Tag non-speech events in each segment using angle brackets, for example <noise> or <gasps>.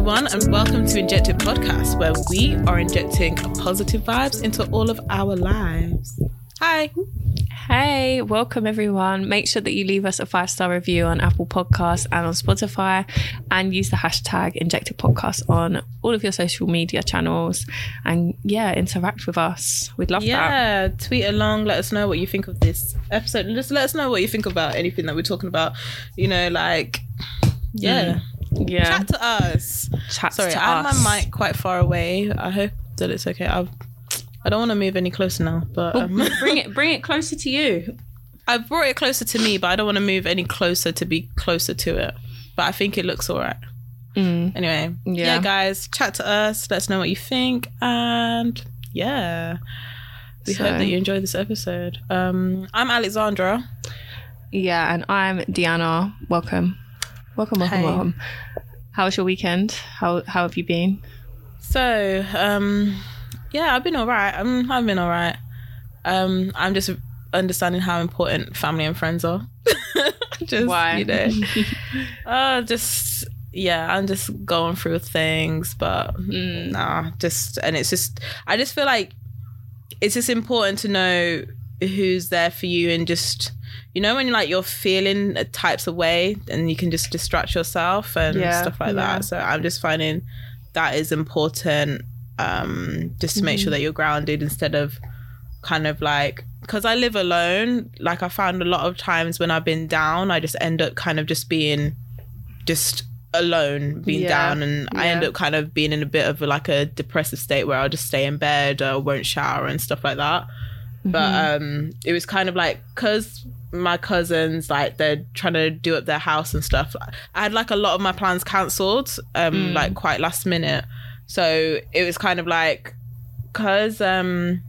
everyone, and welcome to Injected Podcast, where we are injecting positive vibes into all of our lives. Hi. Hey, welcome everyone. Make sure that you leave us a five star review on Apple Podcasts and on Spotify and use the hashtag Injected Podcast on all of your social media channels. And yeah, interact with us. We'd love that. Yeah, tweet along. Let us know what you think of this episode, and just let us know what you think about anything that we're talking about. You know, like yeah, mm. Yeah. chat to us. Chat Sorry, to I have my mic quite far away. I hope that it's okay. I've, I don't want to move any closer now, but um, bring it <laughs> bring it closer to you. I've brought it closer to me, but I don't want to move any closer to be closer to it. But I think it looks all right. Anyway, yeah. Yeah. guys, chat to us. Let us know what you think, and yeah, we So- hope that you enjoy this episode. Um, I'm Alexandra. Yeah, and I'm Deanna. Welcome. Welcome, welcome, Hey. welcome. How was your weekend? How how have you been? So, um, yeah, I've been all right. Um, I've been all right. Um, I'm just understanding how important family and friends are. <laughs> just, Why? You know, <laughs> uh, just yeah, I'm just going through things, but Mm. nah, just and it's just I just feel like it's just important to know who's there for you and just you know when like you're feeling a types of way and you can just distract yourself and Yeah, stuff like yeah. that. So I'm just finding that is important um just to make Mm-hmm. sure that you're grounded instead of kind of like because I live alone like I found a lot of times when I've been down I just end up kind of just being just alone being Yeah, down and I end up kind of being in a bit of like a depressive state where I'll just stay in bed or won't shower and stuff like that but Mm-hmm. um it was kind of like because my cousins like they're trying to do up their house and stuff i had like a lot of my plans cancelled um Mm. like quite last minute so it was kind of like because um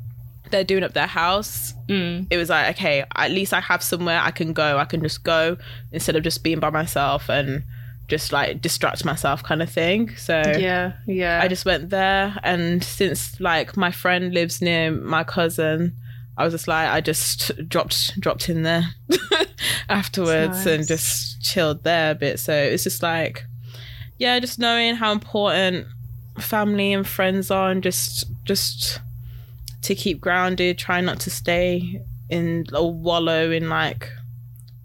they're doing up their house Mm. it was like okay at least i have somewhere i can go i can just go instead of just being by myself and just like distract myself kind of thing so Yeah, yeah. I just went there, and since like my friend lives near my cousin, I was just like I just dropped dropped in there <laughs> afterwards Nice. and just chilled there a bit. So it's just like, yeah, just knowing how important family and friends are, and just just to keep grounded, try not to stay in or wallow in like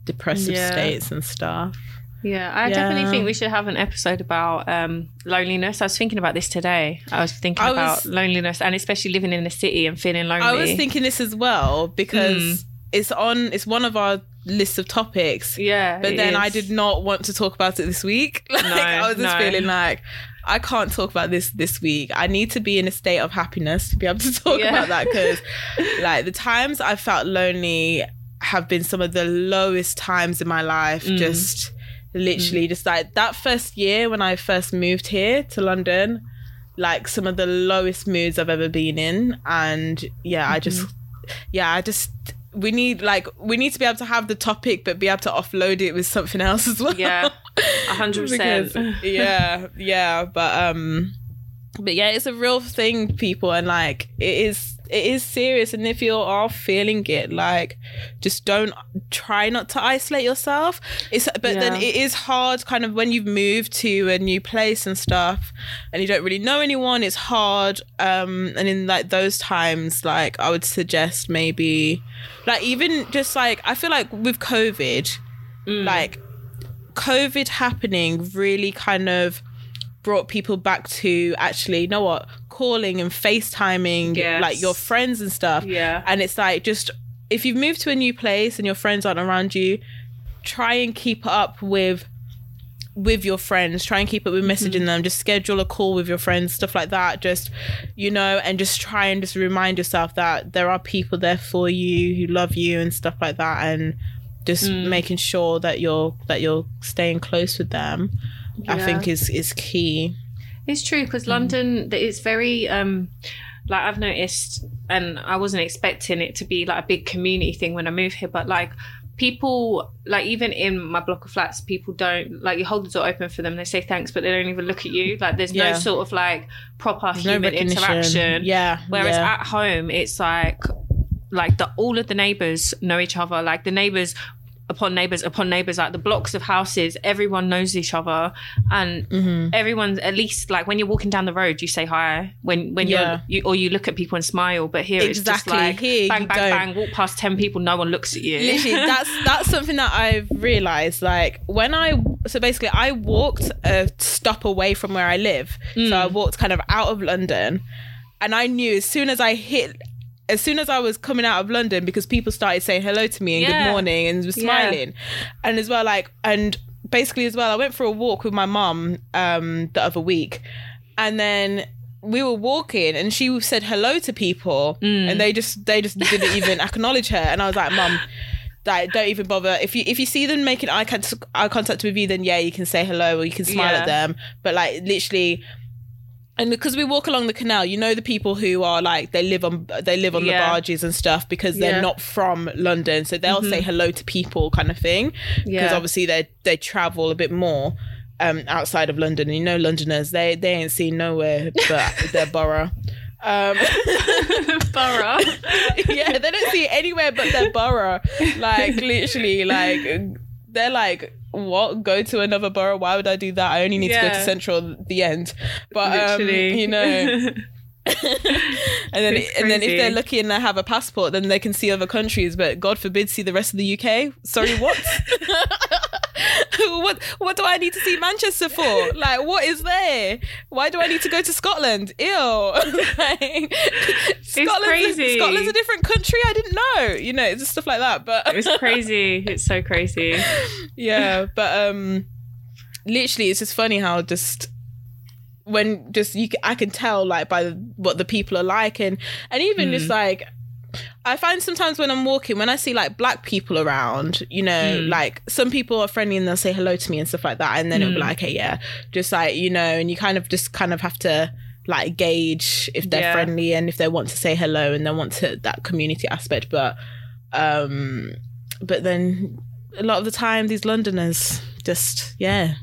depressive Yeah. states and stuff. Yeah, I Yeah. definitely think we should have an episode about um, loneliness. I was thinking about this today. I was thinking I about was- loneliness and especially living in the city and feeling lonely. I was thinking this as well because Mm. it's on it's one of our list of topics. yeah, But then I did not want to talk about it this week. <laughs> Like No, I was just no. feeling like I can't talk about this this week. I need to be in a state of happiness to be able to <laughs> talk Yeah. about that because <laughs> like the times I felt lonely have been some of the lowest times in my life. Mm. Just literally just like that first year when I first moved here to London, like some of the lowest moods I've ever been in. And yeah, I just yeah, I just we need like we need to be able to have the topic but be able to offload it with something else as well. Yeah, <laughs> a hundred percent. Because- yeah, yeah, but um but yeah, it's a real thing, people, and like it is it is serious and if you are feeling it like just don't try not to isolate yourself. It's but then it is hard kind of when you've moved to a new place and stuff and you don't really know anyone it's hard um and in like those times like i would suggest maybe like even just like i feel like with covid like COVID happening really kind of brought people back to actually, you know what, calling and FaceTiming Yes. like your friends and stuff. Yeah. And it's like just if you've moved to a new place and your friends aren't around you, try and keep up with with your friends. Try and keep up with mm-hmm. messaging them. Just schedule a call with your friends stuff like that. Just you know and just try and just remind yourself that there are people there for you who love you and stuff like that. And just mm. making sure that you're that you're staying close with them i think is is key It's true because London, it's very um, like I've noticed, and I wasn't expecting it to be like a big community thing when I moved here, but like people, like even in my block of flats, people don't like you hold the door open for them, they say thanks, but they don't even look at you. Like there's Yeah. no sort of like proper There's human recognition. interaction. yeah Whereas yeah. at home, it's like like the all of the neighbors know each other. Like the neighbors upon neighbors upon neighbors like the blocks of houses everyone knows each other and Mm-hmm. everyone's at least like when you're walking down the road you say hi when when Yeah. you're you, or you look at people and smile but here it's just Exactly. like Here bang bang don't. bang walk past 10 people no one looks at you literally that's <laughs> that's something that i've realized like when i so basically i walked a stop away from where i live so i walked kind of out of london and i knew as soon as i hit as soon as I was coming out of London, because people started saying hello to me and Yeah. good morning and Yeah. smiling, and as well, like, and basically as well, I went for a walk with my mum um, the other week, and then we were walking, and she said hello to people, and they just they just didn't <laughs> even acknowledge her, and I was like, mum, like don't even bother if you if you see them making eye contact, eye contact with you then yeah you can say hello or you can smile Yeah. at them but like literally and because we walk along the canal you know the people who are like they live on they live on Yeah. the barges and stuff because they're Yeah. not from london so they'll say hello to people kind of thing because Yeah. obviously they they travel a bit more um outside of london and you know londoners they they ain't seen nowhere but <laughs> their borough um <laughs> Borough. <laughs> yeah, they don't see anywhere but their borough. Like literally, like they're like, what? Go to another borough? Why would I do that? I only need to go to Central. The end. But um, you know, <laughs> <laughs> and then and then if they're lucky and they have a passport, then they can see other countries. But God forbid, see the rest of the UK. Sorry, what? <laughs> <laughs> what what do I need to see Manchester for? Like, what is there? Why do I need to go to Scotland? Ew. <laughs> like, Scotland's, crazy. Scotland's a different country. I didn't know. You know, it's just stuff like that. But it's crazy <laughs> it's so crazy yeah, but um, literally, it's just funny how just when just you, I can tell like by what the people are like, and and even just like. I find sometimes when I'm walking, when I see like black people around, you know, like some people are friendly and they'll say hello to me and stuff like that. And then it'll be like, okay, yeah, just like, you know, and you kind of just kind of have to like gauge if they're Yeah. friendly and if they want to say hello and they want to that community aspect. But, um, but then a lot of the time, these Londoners just, yeah,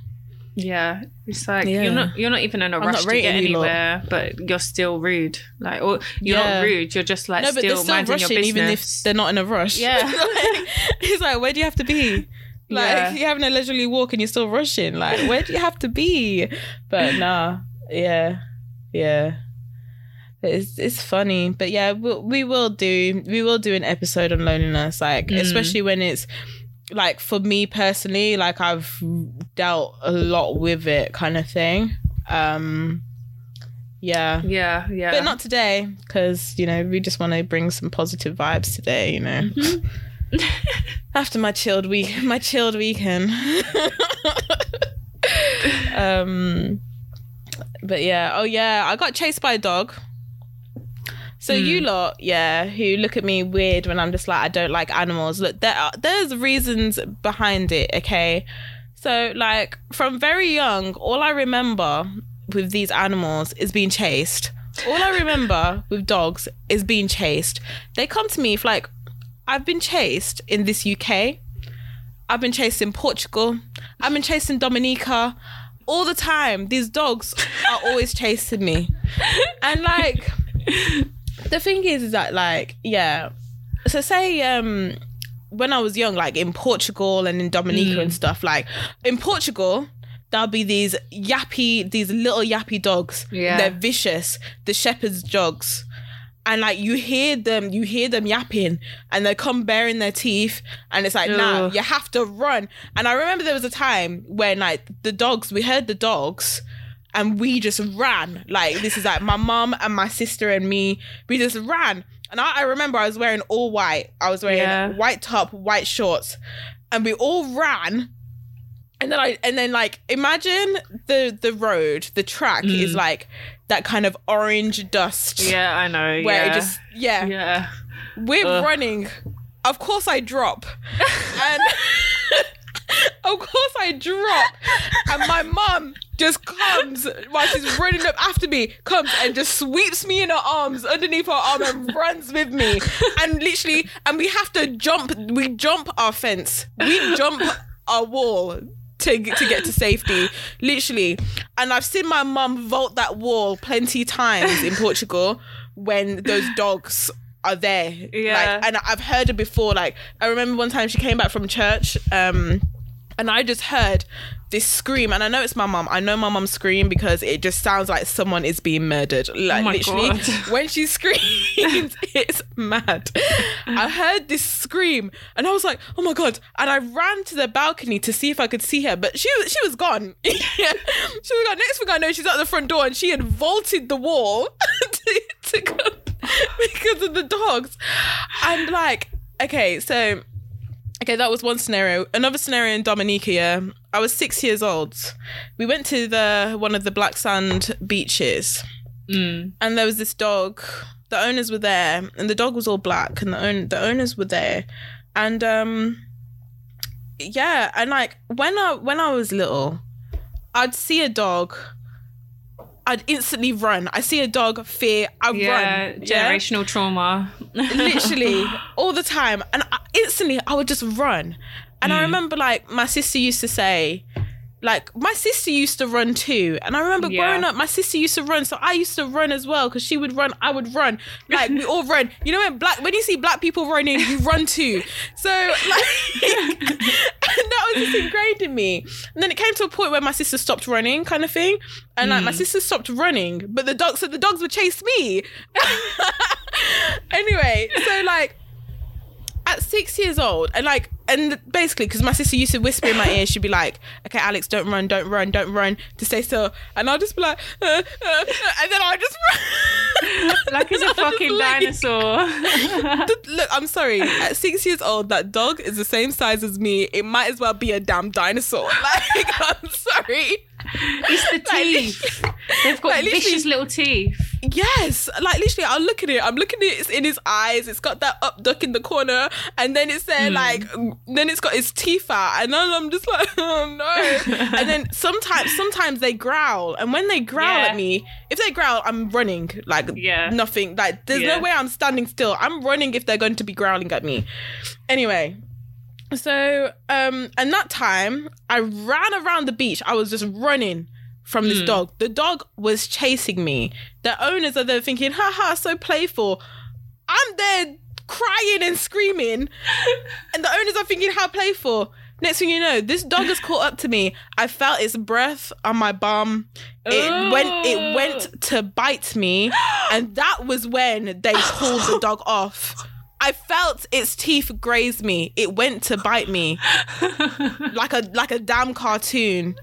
Yeah, it's like Yeah. you're not you're not even in a not rush to get you lot. anywhere, but you're still rude. Like, or you're Yeah. not rude. You're just like no, still, still minding your rushing business. even if they're not in a rush. Yeah. <laughs> It's like, where do you have to be? Like Yeah. you're having a leisurely walk and you're still rushing. Like, where do you have to be? But <laughs> nah, yeah, yeah. It's it's funny, but yeah, we'll, we will do we will do an episode on loneliness, like Mm. especially when it's like for me personally, like I've dealt a lot with it, kind of thing. Um, yeah, yeah, yeah. but not today because you know we just want to bring some positive vibes today you know Mm-hmm. <laughs> after my chilled week my chilled weekend <laughs> <laughs> um but yeah oh yeah i got chased by a dog so you Hmm. lot, yeah, who look at me weird when I'm just like I don't like animals. Look, there are, there's reasons behind it. Okay, so like from very young, all I remember with these animals is being chased. All I remember <laughs> with dogs is being chased. They come to me if like I've been chased in this UK. I've been chased in Portugal. I've been chased in Dominica. All the time, these dogs are always chasing me. <laughs> And like the thing is, is that like, yeah. So say um when I was young, like in Portugal and in Dominica and stuff, like in Portugal, there'll be these yappy, these little yappy dogs. Yeah. They're vicious. The shepherd's dogs. And like you hear them, you hear them yapping, and they come baring their teeth, and it's like, nah, you have to run. And I remember there was a time when like the dogs, we heard the dogs, and we just ran. Like this is like my mum and my sister and me. We just ran. And I, I remember I was wearing all white. I was wearing Yeah. white top, white shorts, and we all ran. And then I and then like imagine the the road, the track is mm. like that kind of orange dust. yeah, I know. Where yeah. it just yeah, yeah. we're Ugh. running. Of course I drop. <laughs> and <laughs> <laughs> of course I drop. And my mum just comes while she's running up after me, comes and just sweeps me in her arms underneath her arm and runs with me. And literally, and we have to jump, we jump our fence. We jump our wall to, to get to safety, literally. And I've seen my mum vault that wall plenty times in Portugal when those dogs are there. Yeah. Like, and I've heard it before. Like I remember one time she came back from church, um, and I just heard this scream, and I know it's my mum. I know my mum scream because it just sounds like someone is being murdered. Like Oh literally, God. <laughs> when she screams, <laughs> it's mad. I heard this scream, and I was like, "Oh my god!" And I ran to the balcony to see if I could see her, but she was she was gone. <laughs> She was gone. Next thing I know, she's at the front door, and she had vaulted the wall to, to go <laughs> because of the dogs. And like, okay, so okay, that was one scenario. Another scenario in Dominica. Yeah, I was six years old. We went to the one of the black sand beaches, Mm. and there was this dog. The owners were there, and the dog was all black, and the own the owners were there, and um, yeah, and like when I when I was little, I'd see a dog. I'd instantly run. I see a dog, fear, I Yeah, run. Yeah? generational trauma. <laughs> literally all the time and I, instantly i would just run and i mm. remember like my sister used to say like my sister used to run too. And i remember Yeah. growing up my sister used to run so i used to run as well because she would run i would run. Like we all run. You know when black when you see black people running you run too. So <laughs> like and that was just ingrained in me. And then it came to a point where my sister stopped running kind of thing. And like my hmm. sister stopped running but the dogs so the dogs would chase me. <laughs> Anyway, so like at six years old, and like, and basically, because my sister used to whisper in my ear, she'd be like, "Okay, Alex, don't run, don't run, don't run," to stay still, and I'll just be like, uh, uh, uh, and then I'll just run. <laughs> like it's a <laughs> fucking dinosaur. <laughs> Look, I'm sorry. At six years old, that dog is the same size as me. It might as well be a damn dinosaur. Like, I'm sorry. It's the <laughs> teeth. They've got like, literally- vicious little teeth. Yes, like literally, I'll look at it. I'm looking at it it's in his eyes. It's got that up duck in the corner, and then it's there hmm. like, then it's got his teeth out, and then I'm just like, <laughs> oh no. <laughs> and then sometimes, sometimes they growl, and when they growl Yeah. at me, if they growl, I'm running like Yeah. nothing. Like there's Yeah. no way I'm standing still. I'm running if they're going to be growling at me. Anyway. So, um, and that time I ran around the beach. I was just running from this dog. The dog was chasing me. The owners are there thinking, haha, so playful. I'm there crying and screaming. and the owners are thinking, how playful. Next thing you know, this dog has caught up to me. I felt its breath on my bum. It went it went to bite me. And that was when they pulled the dog off. I felt its teeth graze me. It went to bite me <laughs> like a like a damn cartoon,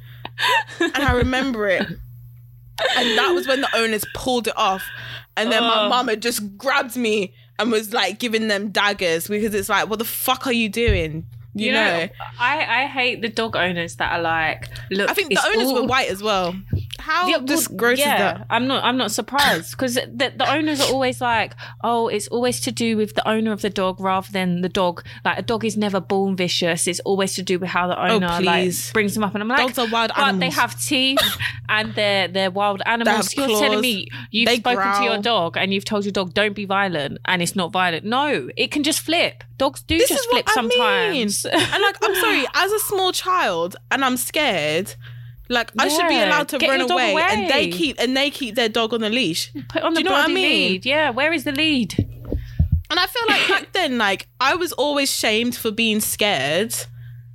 and I remember it. And that was when the owners pulled it off, and then my Oh. mama just grabbed me and was like giving them daggers because it's like, what the fuck are you doing? You, know, I, I hate the dog owners that are like, look. I think the owners all- were white as well. How Yeah, well, gross yeah, is that? I'm not. I'm not surprised because the, the owners are always like, "Oh, it's always to do with the owner of the dog rather than the dog." Like a dog is never born vicious. It's always to do with how the oh, owner like Oh, please. brings them up. And I'm like, Dogs are wild but they have teeth <laughs> and they're they're wild animals. You're telling me you've They spoken to your dog and you've told your dog don't be violent and it's not violent. No, it can just flip. Dogs do This just flip I sometimes. mean. <laughs> and like, I'm sorry, <sighs> as a small child, and I'm scared. Like, I should be allowed to get run dog away, and they keep and they keep their dog on the leash. Put on Do the you know what I mean? lead. Yeah, where is the lead? And I feel like back <laughs> then, like I was always shamed for being scared,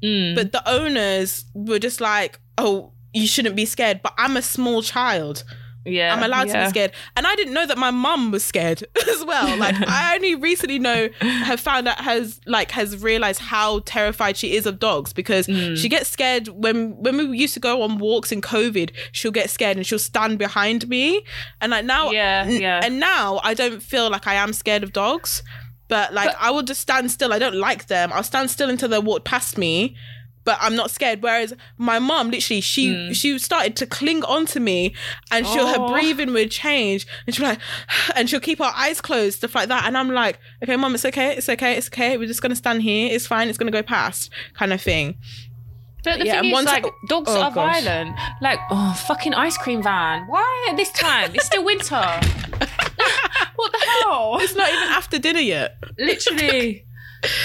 Mm. but the owners were just like, "Oh, you shouldn't be scared." But I'm a small child. Yeah, I'm allowed to be scared, and I didn't know that my mum was scared <laughs> as well. Like <laughs> I only recently know have found out has like has realized how terrified she is of dogs because Mm. she gets scared when when we used to go on walks in COVID. She'll get scared and she'll stand behind me, and like now, Yeah, yeah. and now I don't feel like I am scared of dogs. But like But- I will just stand still. I don't like them. I'll stand still until they walk past me. But I'm not scared. Whereas my mom, literally, she she started to cling onto me, and she'll her Hmm. Oh. breathing would change, and she'll like, <sighs> and she'll keep her eyes closed, stuff like that. And I'm like, okay, mom, it's okay, it's okay, it's okay. We're just gonna stand here. It's fine. It's gonna go past, kind of thing. But the Yeah, thing and is, like, dogs oh, are gosh. violent. Like, oh, fucking ice cream van. Why at this time? It's still winter. <laughs> <laughs> what the hell? It's not even after dinner yet. Literally. <laughs>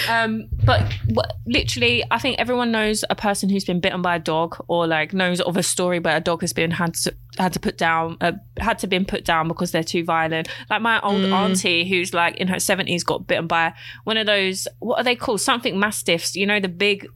Um, but what, literally, I think everyone knows a person who's been bitten by a dog, or like knows of a story where a dog has been had to had to put down, uh, had to been put down because they're too violent. Like my old Mm. auntie, who's like in her seventies, got bitten by one of those. What are they called? Something mastiffs. You know, the big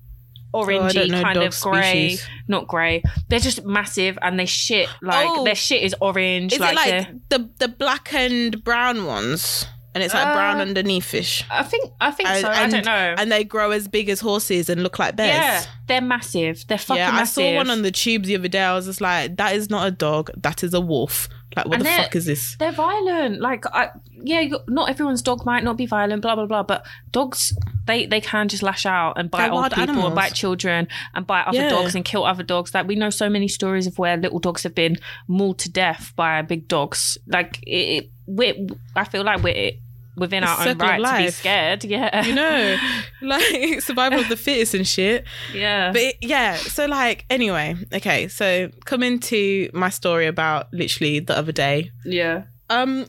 orangey Oh, kind of grey, not grey. They're just massive and they shit like Oh. their shit is orange. Is like, it like the the black and brown ones? And it's like brown Uh, underneath fish. I think I think And- so. I don't know. And they grow as big as horses and look like bears. yeah, they're massive. They're fucking yeah, I massive. saw one on the tubes the other day. I was just like, that is not a dog. That is a wolf. Like, what And the fuck is this? They're violent. Like, I, yeah, not everyone's dog might not be violent, blah blah blah. But dogs, they they can just lash out and bite They're old people animals. and bite children and bite other Yeah. dogs and kill other dogs. Like we know so many stories of where little dogs have been mauled to death by big dogs. Like it, it we I feel like we're within It's our own right to be scared. <laughs> Yeah, You know, <laughs> like survival of the fittest and shit. yeah. But it, yeah, so like, anyway, okay, so coming to my story about literally the other day. yeah. Um,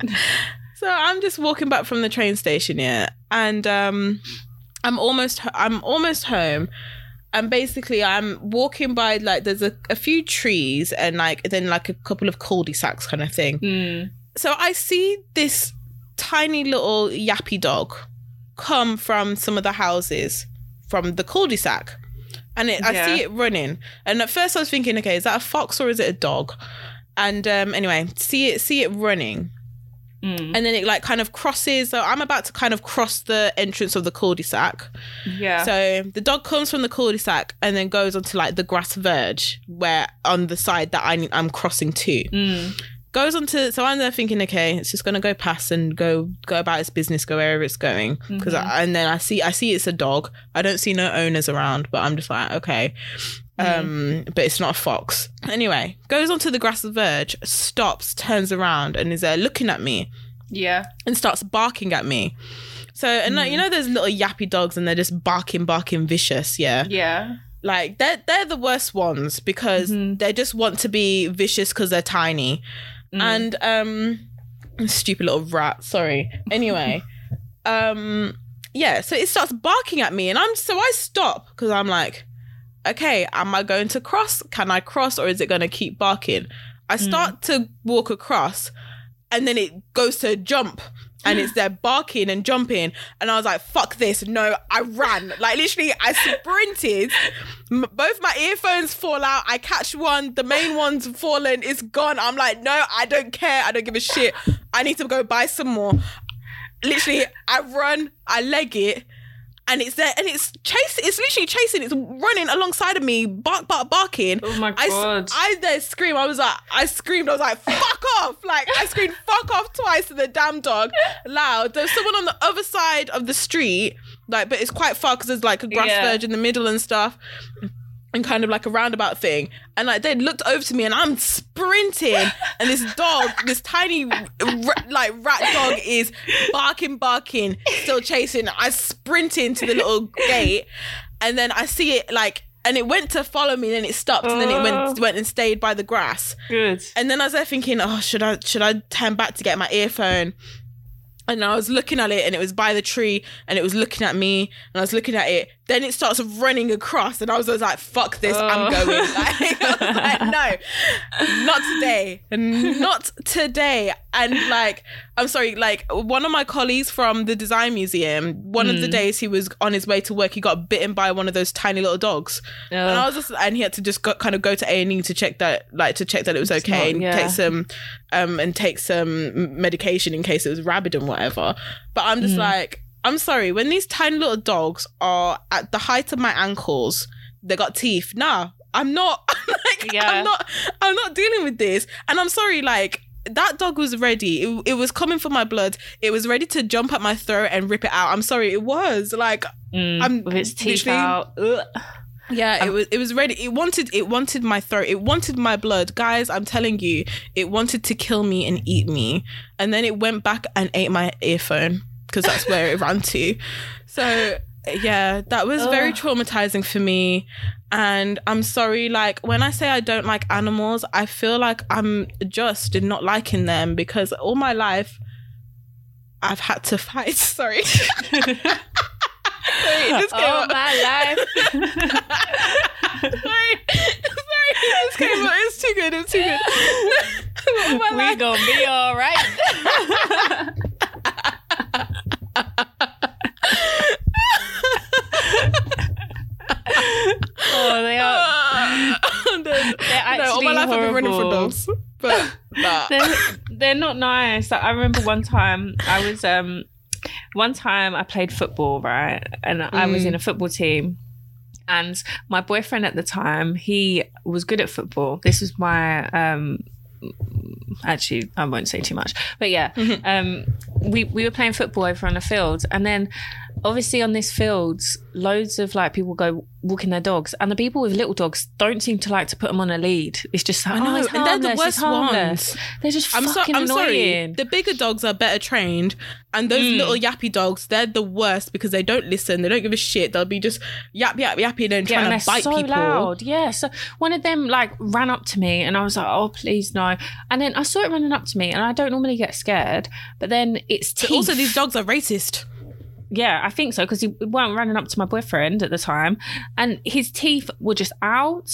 <laughs> so I'm just walking back from the train station here, and um, I'm almost I'm almost home, and basically I'm walking by like there's a, a few trees and like then like a couple of cul-de-sacs kind of thing. Mm. So I see this tiny little yappy dog come from some of the houses from the cul-de-sac. And it, I see it running. And at first I was thinking, okay, is that a fox or is it a dog? And um, anyway, see it see it running. Mm. And then it like kind of crosses. So I'm about to kind of cross the entrance of the cul-de-sac. Yeah. So the dog comes from the cul-de-sac and then goes onto like the grass verge where on the side that I, I'm crossing to Mm. Goes on to so I'm there thinking, okay, it's just gonna go past and go go about its business, go wherever it's going. Because and then I see I see it's a dog. I don't see no owners around, but I'm just like, okay. Um, but it's not a fox. Anyway, goes onto the grass verge, stops, turns around, and is there looking at me Yeah. and starts barking at me. So and like you know, there's little yappy dogs and they're just barking, barking, vicious. Yeah, Yeah. like they're they're the worst ones because Mhm. they just want to be vicious because they're tiny Mm. and um stupid little rat sorry. <laughs> Anyway um yeah so it starts barking at me and i'm so i stop because i'm like okay am i going to cross? Can i cross or is it going to keep barking? I start to walk across and then it goes to jump and it's there barking and jumping and i was like fuck this no i ran. Like literally i sprinted. M- both my earphones fall out i catch one the main one's fallen it's gone. I'm like no i don't care i don't give a shit i need to go buy some more. Literally i run i leg it and it's there and it's chasing it's literally chasing it's running alongside of me bark bark barking Oh my god. I then scream. I was like, I screamed. I was like, fuck <laughs> off! Like I screamed, fuck off twice to the damn dog, loud. There's someone on the other side of the street, like, but it's quite far because there's like a grass Yeah. verge in the middle and stuff, and kind of like a roundabout thing. And like they looked over to me, and I'm sprinting, and this dog, this tiny r- like rat dog, is barking, barking, still chasing. I sprint into the little gate, and then I see it like. And it went to follow me, and then it stopped, and then it Oh. went went and stayed by the grass. Good. And then I was there thinking, oh, should I should I turn back to get my earphone? And I was looking at it, and it was by the tree, and it was looking at me, and I was looking at it. Then it starts running across, and I was, I was like, "Fuck this, I'm Oh. going." <laughs> Like, I was like, <laughs> no, not today, not today. And like, I'm sorry, like one of my colleagues from the design museum, one of the days he was on his way to work, he got bitten by one of those tiny little dogs, and I was just, and he had to just go, kind of go to A and E to check that, like, to check that it was okay, not- and yeah. take some, um, and take some medication in case it was rabid and whatever. But I'm Mm. just like, I'm sorry, when these tiny little dogs are at the height of my ankles, they got teeth. Nah, I'm not. <laughs> I'm like, Yeah. I'm not. I'm not dealing with this. And I'm sorry, like. That dog was ready. It, it was coming for my blood. It was ready to jump at my throat and rip it out. I'm sorry, it was like Mm, I'm with its teeth out. Ugh. yeah, it was it was ready. It wanted it wanted my throat. It wanted my blood. Guys, I'm telling you, it wanted to kill me and eat me. And then it went back and ate my earphone because that's where it ran to. So, yeah, that was oh. very traumatizing for me. And I'm sorry like when I say I don't like animals, I feel like I'm just in not liking them because all my life I've had to fight. <laughs> Sorry. Sorry, it came Oh out. my life. <laughs> Sorry. Sorry, just came out. It's too good. It's too good. <laughs> We life. gonna be all right. Oh, they are. I'm dead. They're no, all my actually life I've been running from dogs. But nah. they're, they're not nice. Like, I remember one time I was um one time I played football, right? And I was Mm. in a football team. And my boyfriend at the time, he was good at football. This was my um actually I won't say too much. But yeah, Mm-hmm. um we we were playing football over on the field and then obviously on this field loads of like people go walking their dogs and the people with little dogs don't seem to like to put them on a lead. It's just like, I know, oh, it's and they're the worst ones. They're just I'm so, fucking I'm sorry. annoying. The bigger dogs are better trained, and those Mm. little yappy dogs, they're the worst because they don't listen. They don't give a shit. They'll be just yap yap yapping and yeah, trying and to bite so people. loud. Yeah. So one of them like ran up to me and I was like, oh, please no. And then I saw it running up to me and I don't normally get scared, but then it's also, these dogs are racist. Yeah, I think so because he weren't running up to my boyfriend at the time, and his teeth were just out,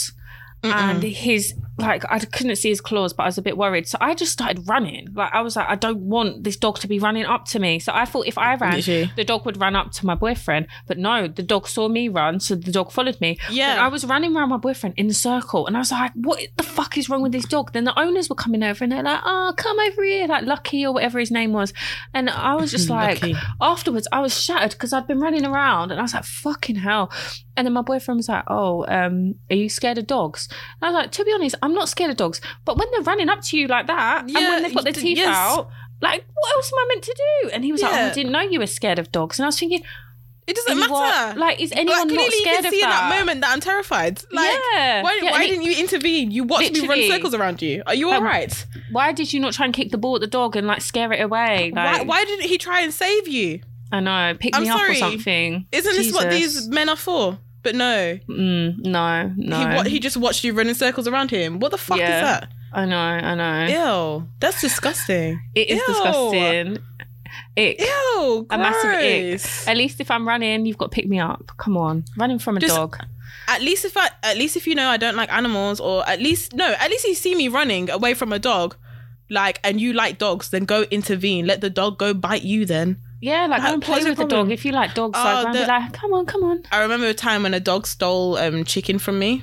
and his like I couldn't see his claws, but I was a bit worried, so I just started running. Like I was like, I don't want this dog to be running up to me. So I thought if I ran, Literally. the dog would run up to my boyfriend, but no, the dog saw me run, so the dog followed me. Yeah. I was running around my boyfriend in a circle, and I was like, what the fuck is wrong with this dog? Then the owners were coming over, and they're like, oh, come over here, like Lucky or whatever his name was, and I was just <laughs> like Lucky. afterwards I was shattered because I'd been running around and I was like, fucking hell. And then my boyfriend was like, Oh, um, are you scared of dogs? And I was like, to be honest, I'm not scared of dogs. But when they're running up to you like that, and when they've got their you- teeth yes. out, like, what else am I meant to do? And he was like, Oh, Yeah. I didn't know you were scared of dogs. And I was thinking, It doesn't matter. Like, is Like, anyone clearly not you scared can of see in that? that moment that I'm terrified. Like, Yeah. why, Yeah, why didn't you intervene? You watched me run circles around you. Are you Um, all right? Why did you not try and kick the ball at the dog and like scare it away? Why, Like, why didn't he try and save you? I know, pick I'm me up or sorry. something. Isn't this what these men are for? But no, Mm, no, no. he wa- he just watched you running circles around him. What the fuck Yeah. is that? I know, I know. Ew, that's disgusting. It is Ew. disgusting. Ick. Ew, A massive ick. At least if I'm running, you've got to pick me up. Come on, running from a Just- dog. At least if I, at least if you know I don't like animals, or at least no, at least you see me running away from a dog, like, and you like dogs, then go intervene. Let the dog go bite you. Then Yeah, like go and play with the dog. If you like dogs, Oh, like, run, be like, come on, come on. I remember a time when a dog stole um chicken from me.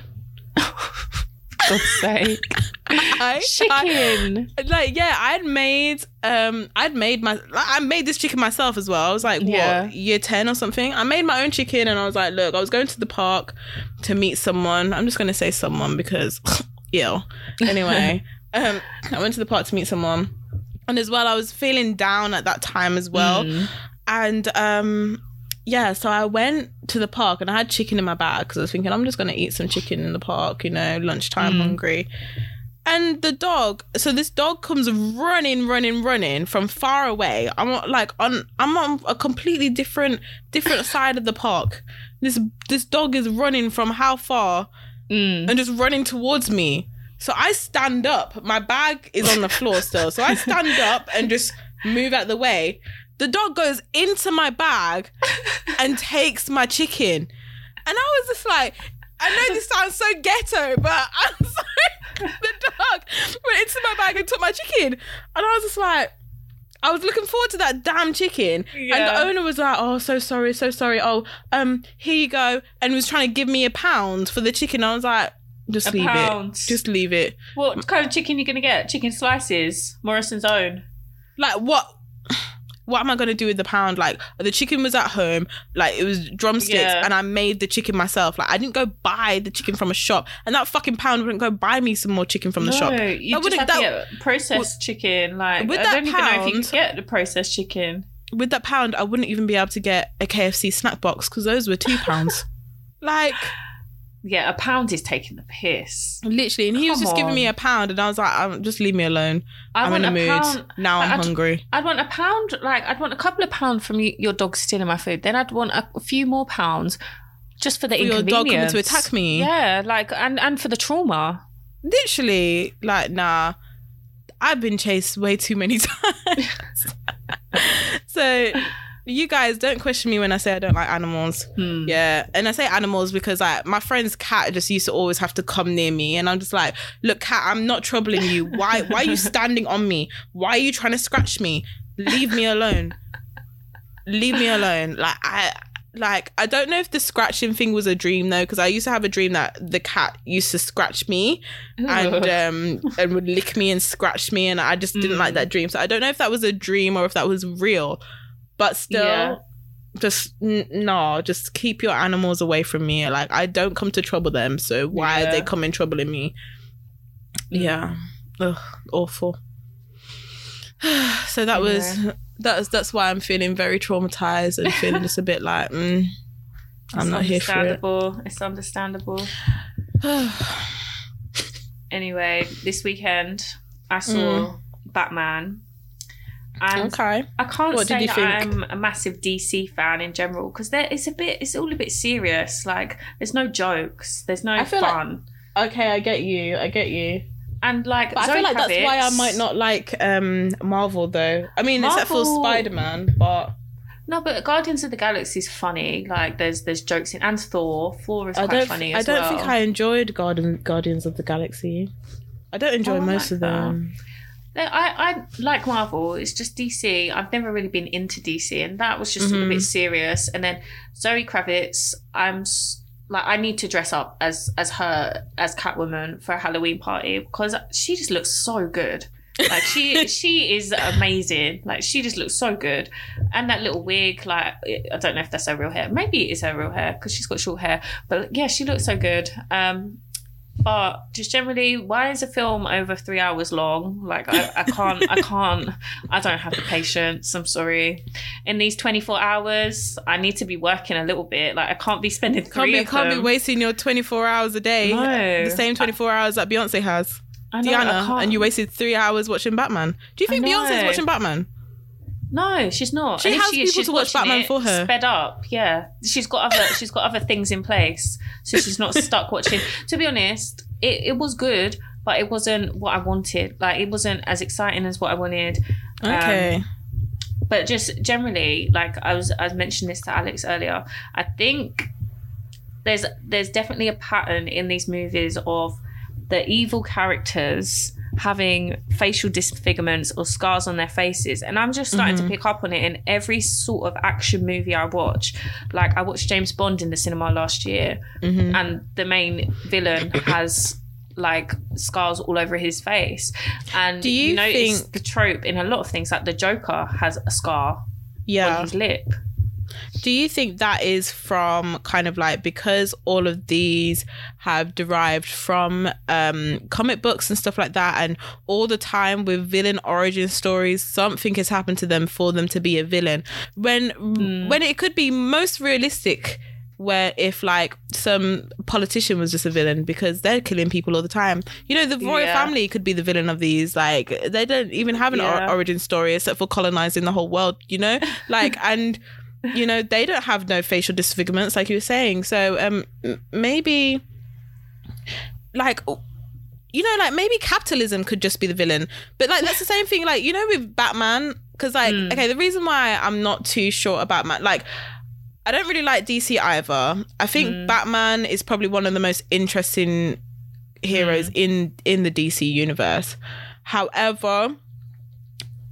<laughs> God's sake, <laughs> I, chicken. I- like yeah, I'd made um I'd made my like, I made this chicken myself as well. I was like what Yeah. year ten or something. I made my own chicken and I was like, look, I was going to the park to meet someone. I'm just gonna say someone because <laughs> ew. Anyway, um, I went to the park to meet someone, and as well, I was feeling down at that time as well, Mm. and um. Yeah, so I went to the park and I had chicken in my bag because I was thinking I'm just gonna eat some chicken in the park, you know, lunchtime Mm. hungry. And the dog, so this dog comes running, running, running from far away. I'm like on, I'm on a completely different, different <laughs> side of the park. This this dog is running from how far Mm. and just running towards me. So I stand up. My bag is on the floor still. So I stand up and just move out the way. The dog goes into my bag and takes my chicken. And I was just like, I know this sounds so ghetto, but <laughs> I'm sorry. The dog went into my bag and took my chicken. And I was just like, I was looking forward to that damn chicken. And the owner was like, Oh, so sorry, so sorry. Oh, um, here you go. And was trying to give me a pound for the chicken. I was like, just A leave pound. it. Just leave it. What kind of chicken you gonna get? Chicken slices, Morrisons own. Like what what am I gonna do with the pound? Like the chicken was at home, like it was drumsticks, Yeah. and I made the chicken myself. Like I didn't go buy the chicken from a shop, and that fucking pound wouldn't go buy me some more chicken from the no, shop. you That just wouldn't- have to that- get processed chicken. Like With I that don't even know if you can get the processed chicken. With that pound, I wouldn't even be able to get a KFC snack box because those were two pounds. <laughs> like Yeah, a pound is taking the piss. literally, and he was Come just giving me a pound, and I was like, um, "Just leave me alone. I I'm want in a mood pound. now. I'm I'd- hungry." I'd want a pound, like I'd want a couple of pounds from you, your dog stealing my food. Then I'd want a, a few more pounds just for the For your inconvenience. dog coming to attack me. Yeah, like and and for the trauma. literally like nah i've been chased way too many <laughs> times <laughs> so you guys don't question me when I say I don't like animals. Hmm. Yeah, and I say animals because like my friend's cat just used to always have to come near me, and I'm just like, look, cat, I'm not troubling you. Why? Why are you <laughs> standing on me? Why are you trying to scratch me? Leave me alone. Leave me alone. Like I. Like I don't know if the scratching thing was a dream though, because I used to have a dream that the cat used to scratch me and um and would lick me and scratch me, and I just didn't like that dream. So I don't know if that was a dream or if that was real, but still, Yeah. just n- no, just keep your animals away from me. Like I don't come to trouble them, so why are they Yeah. coming troubling me? Yeah, Ugh, awful. <sighs> so that was that was that's why I'm feeling very traumatized and feeling just a bit like mm, I'm It's not here for it. understandable. It's understandable. <sighs> Anyway, this weekend I saw Batman. And okay. I can't What did say you that think? I'm a massive DC fan in general because there it's a bit it's all a bit serious. Like there's no jokes, there's no I feel like- fun, Okay, I get you. I get you. and like I feel like that's why I might not like um Marvel though. I mean, except for Marvel- Spider Man, but No, but Guardians of the Galaxy is funny. Like there's there's jokes in and Thor. Thor is I quite funny I don't well. think I enjoyed Garden Guardians of the Galaxy. I don't enjoy Oh, most like of them. No, I, I like Marvel. It's just DC. I've never really been into DC, and that was just a Mhm. bit serious. And then Zoe Kravitz, I'm like, I need to dress up as as her as Catwoman for a Halloween party because she just looks so good. Like she <laughs> she is amazing. Like she just looks so good, and that little wig. Like I don't know if that's her real hair. Maybe it is her real hair because she's got short hair. But yeah, she looks so good. Um, but just generally, why is a film over three hours long? Like I, I can't, I <laughs> can't, I don't have the patience. I'm sorry. In these 24 hours, I need to be working a little bit. Like I can't be spending Can't three be, can't be wasting your 24 hours a day. No. The same 24 hours that Beyonce has. I know, I Diana, and you wasted three hours watching Batman. Do you think I know. Beyonce's watching Batman? No, she's not. She And has is, people she's to watch Batman for her. Sped up, yeah. She's got other. she's got other things in place, so she's not <laughs> stuck watching. To be honest, it, it was good, but it wasn't what I wanted. Like it wasn't as exciting as what I wanted. Um, Okay. but just generally, like I was, I mentioned this to Alex earlier. I think there's there's definitely a pattern in these movies of the evil characters having facial disfigurements or scars on their faces. And i'm just starting to pick up on it in every sort of action movie i watch. Like i watched james bond in the cinema last year Mm-hmm. and the main villain <coughs> has like scars all over his face. And Do you notice think- the trope in a lot of things like the joker has a scar on yeah. his lip Do you think that is from kind of like because all of these have derived from um, comic books and stuff like that, and all the time with villain origin stories, something has happened to them for them to be a villain. When Hmm. when it could be most realistic, where if like some politician was just a villain because they're killing people all the time. You know, the royal Yeah. family could be the villain of these. Like they don't even have an or- origin story except for colonizing the whole world. You know, <laughs> like and you know they don't have no facial disfigurements like you were saying so um maybe like you know like maybe capitalism could just be the villain but like that's the same thing like you know with batman because like Hmm. okay the reason why i'm not too sure about batman like i don't really like dc either i think Hmm. batman is probably one of the most interesting heroes Hmm. in in the dc universe however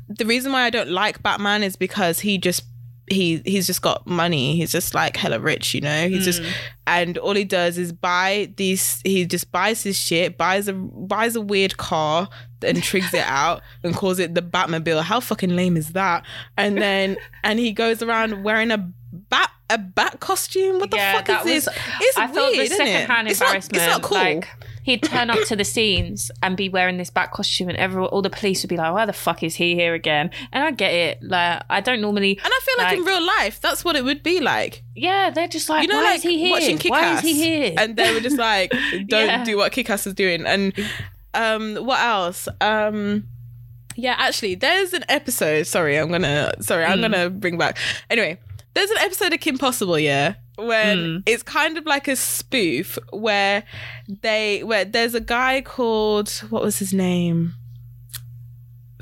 the reason why I don't like Batman is because he just he he's just got money. He's just like hella rich, you know. He's just mm. and all he does is buy these. He just buys his shit, buys a buys a weird car and <laughs> trigs it out and calls it the Batmobile. How fucking lame is that? And then <laughs> and he goes around wearing a bat a bat costume. What the yeah, fuck is was. this? It's I weird, felt the isn't it? It's not-. It's not cool. Like he'd turn up to the scenes and be wearing this back costume, and everyone, all the police would be like, "Why the fuck is he here again?" And I get it. Like I don't normally. and I feel like, in real life, that's what it would be like. Yeah, they're just like, you know, "Why like is he here? watching Kick Why is he here?" and they were just like, <laughs> "Don't Yeah. do what Kickass is doing." And um, what else? Um, yeah, actually, there's an episode. Sorry, I'm gonna. Sorry, I'm Mm. gonna bring back. Anyway, there's an episode of Kim Possible, yeah, when Mm. it's kind of like a spoof where they where there's a guy called what was his name?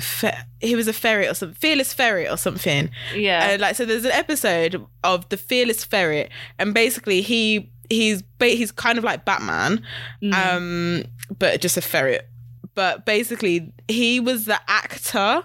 fe- he was a ferret or something, fearless ferret or something. Yeah. Uh, like so, there's an episode of the fearless ferret, and basically he he's he's kind of like Batman, Mm. um, but just a ferret. But basically, he was the actor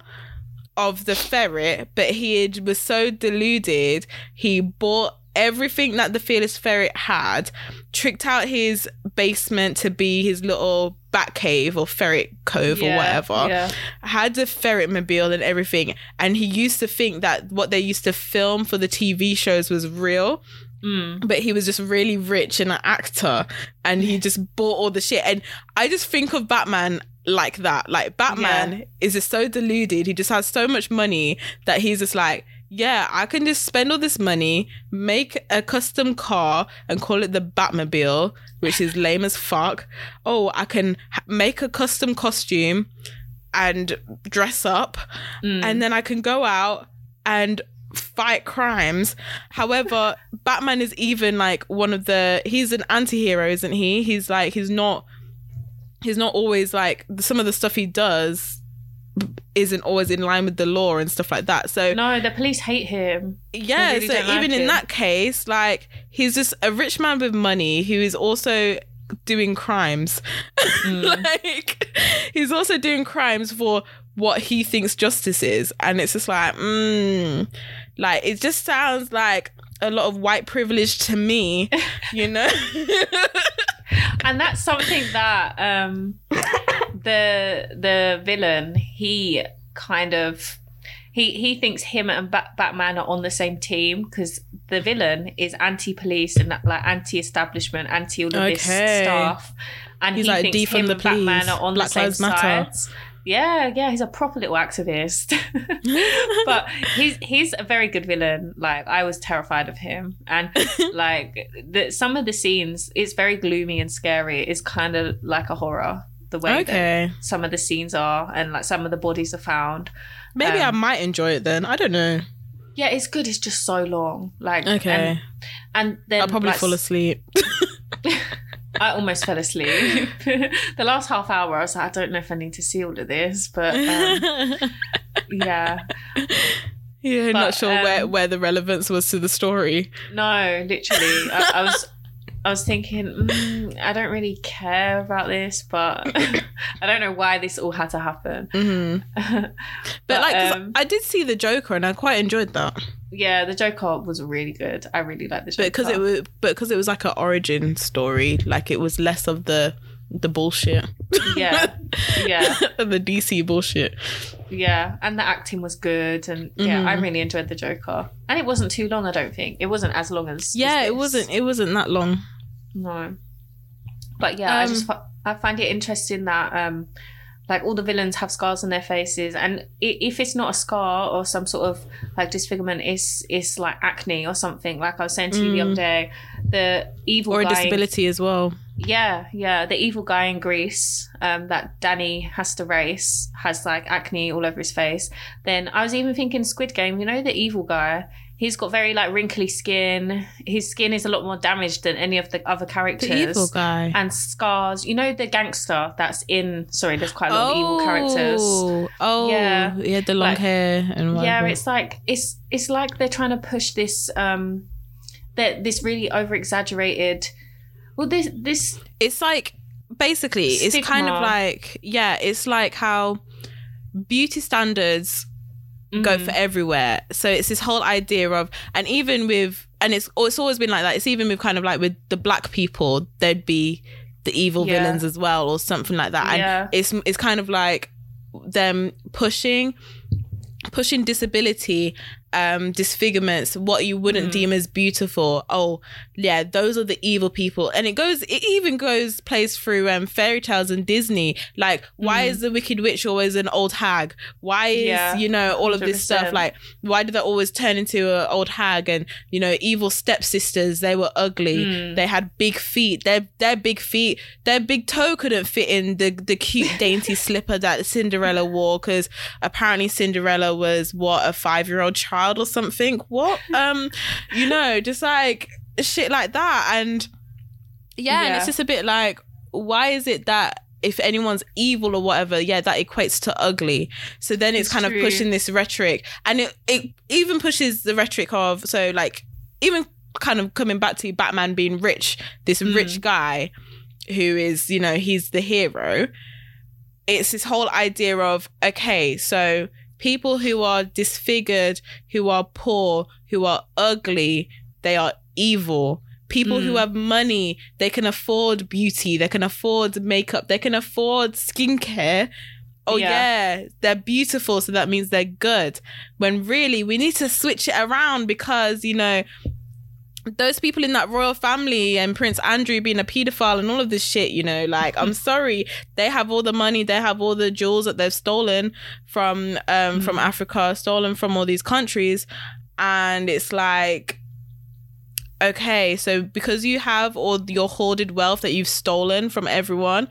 of the ferret, but he was so deluded he bought everything that the fearless ferret had, tricked out his basement to be his little bat cave or ferret cove or whatever. Yeah. had the ferret mobile and everything. And he used to think that what they used to film for the tv shows was real. Mm. but he was just really rich and an actor and he just bought all the shit. And i just think of batman like that. Like batman Yeah. is just so deluded. He just has so much money that he's just like yeah i can just spend all this money make a custom car and call it the batmobile which is lame as fuck oh i can ha- make a custom costume and dress up Mm. and then I can go out and fight crimes. However, <laughs> Batman is even like one of the he's an anti-hero, isn't he? He's like he's not he's not always like some of the stuff he does isn't always in line with the law and stuff like that. So No, the police hate him. yeah, really so don't like even in him. that case, like he's just a rich man with money who is also doing crimes. <laughs> Mm. like he's also doing crimes for what he thinks justice is, and it's just like, mm, like it just sounds like a lot of white privilege to me, you know. <laughs> and that's something that um <laughs> the the villain he kind of he he thinks him and Bat- Batman are on the same team because the villain is anti-police and like anti-establishment, anti all of this stuff, and He's he like, thinks him the and Batman are on Black the same sides. Yeah, yeah, he's a proper little activist. <laughs> but he's he's a very good villain. Like I was terrified of him, and <laughs> like the, some of the scenes, it's very gloomy and scary. It's kind of like a horror. The way that okay, some of the scenes are, and like some of the bodies are found. maybe I um, might enjoy it then. I don't know. Yeah, it's good. It's just so long. Like Okay, and, and then I'll probably like, fall asleep. <laughs> <laughs> I almost fell asleep. <laughs> the last half hour, I was like, I don't know if I need to see all of this, but um, yeah, yeah, not but, sure where um, where the relevance was to the story. no, literally, I, I was. I was thinking, mm, I don't really care about this, but <coughs> I don't know why this all had to happen. hmm but, <laughs> But, like, um, I did see the Joker, and I quite enjoyed that. yeah, the Joker was really good. I really like the Joker. But because it was, but because it was like an origin story, like it was less of the the bullshit, yeah, <laughs> yeah, the DC bullshit. yeah, and the acting was good, and yeah, I Mhm. really enjoyed the Joker. And it wasn't too long. I don't think it wasn't as long as Yeah, as it wasn't. It wasn't that long. No. But yeah, I Um, just I find it interesting that um like all the villains have scars on their faces and if it's not a scar or some sort of like disfigurement it's it's like acne or something like I was saying to you the Mm. other day the evil Or a disability as well. yeah yeah the evil guy in Grease um that Danny has to race has like acne all over his face then I was even thinking Squid Game you know the evil guy He's got very like wrinkly skin. His skin is a lot more damaged than any of the other characters The evil guy. and scars. You know the gangster that's in. Sorry, there's quite a lot of evil characters. Oh, Yeah. yeah, the long Like- hair and whatever. Yeah, it's like it's it's like they're trying to push this um that this really over exaggerated. Well, this this it's like basically it's kind of like yeah it's like how beauty standards go for mm-hmm. everywhere so it's this whole idea of and even with and it's oh, it's always been like that it's even with kind of like with the black people there'd be the evil Yeah. villains as well or something like that and Yeah. it's it's kind of like them pushing pushing disability um disfigurements what you wouldn't Mhm. deem as beautiful. Oh yeah those are the evil people. And it goes it even goes plays through um fairy tales and disney. Like why Mhm. is the wicked witch always an old hag? Why is Yeah, you know all of this stuff like why do they always turn into an old hag? And you know evil stepsisters they were ugly. Mm. they had big feet. Their their big feet their big toe couldn't fit in the the cute <laughs> dainty slipper that cinderella wore because apparently cinderella was what a five-year-old child or something what um you know just like shit like that and yeah, and it's just a bit like why is it that if anyone's evil or whatever, yeah, that equates to ugly. So then it's, It's kind true. of pushing this rhetoric, and it it even pushes the rhetoric of so like even kind of coming back to Batman being rich, this Mm. rich guy who is you know he's the hero. It's this whole idea of okay, so people who are disfigured, who are poor, who are ugly, they are evil. People who Mm. have money, they can afford beauty, they can afford makeup, they can afford skincare. Oh Yeah. yeah. they're beautiful, so that means they're good. When really we need to switch it around because, you know, those people in that royal family and Prince Andrew being a pedophile and all of this shit, you know, like I'm <laughs> sorry, they have all the money, they have all the jewels that they've stolen from um from Africa, stolen from all these countries, and it's like okay, so because you have all your hoarded wealth that you've stolen from everyone,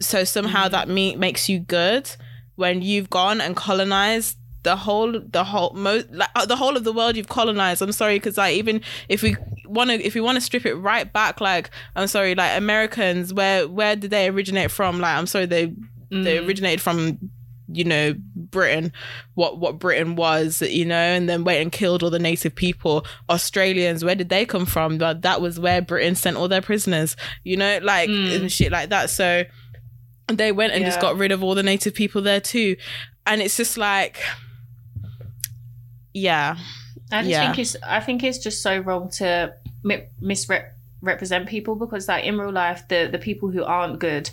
so somehow that me- makes you good when you've gone and colonized the whole the whole most like uh, the whole of the world you've colonized. I'm sorry because like even if we want to if we want to strip it right back like i'm sorry like americans where where did they originate from? Like i'm sorry they they originated from you know britain what what britain was you know and then went and killed all the native people. Australians where did they come from? That that was where britain sent all their prisoners you know like and shit like that. So they went and just got rid of all the native people there too. And it's just like yeah I just Yeah. think it's I think it's just so wrong to mi- misrepresent people because like in real life the the people who aren't good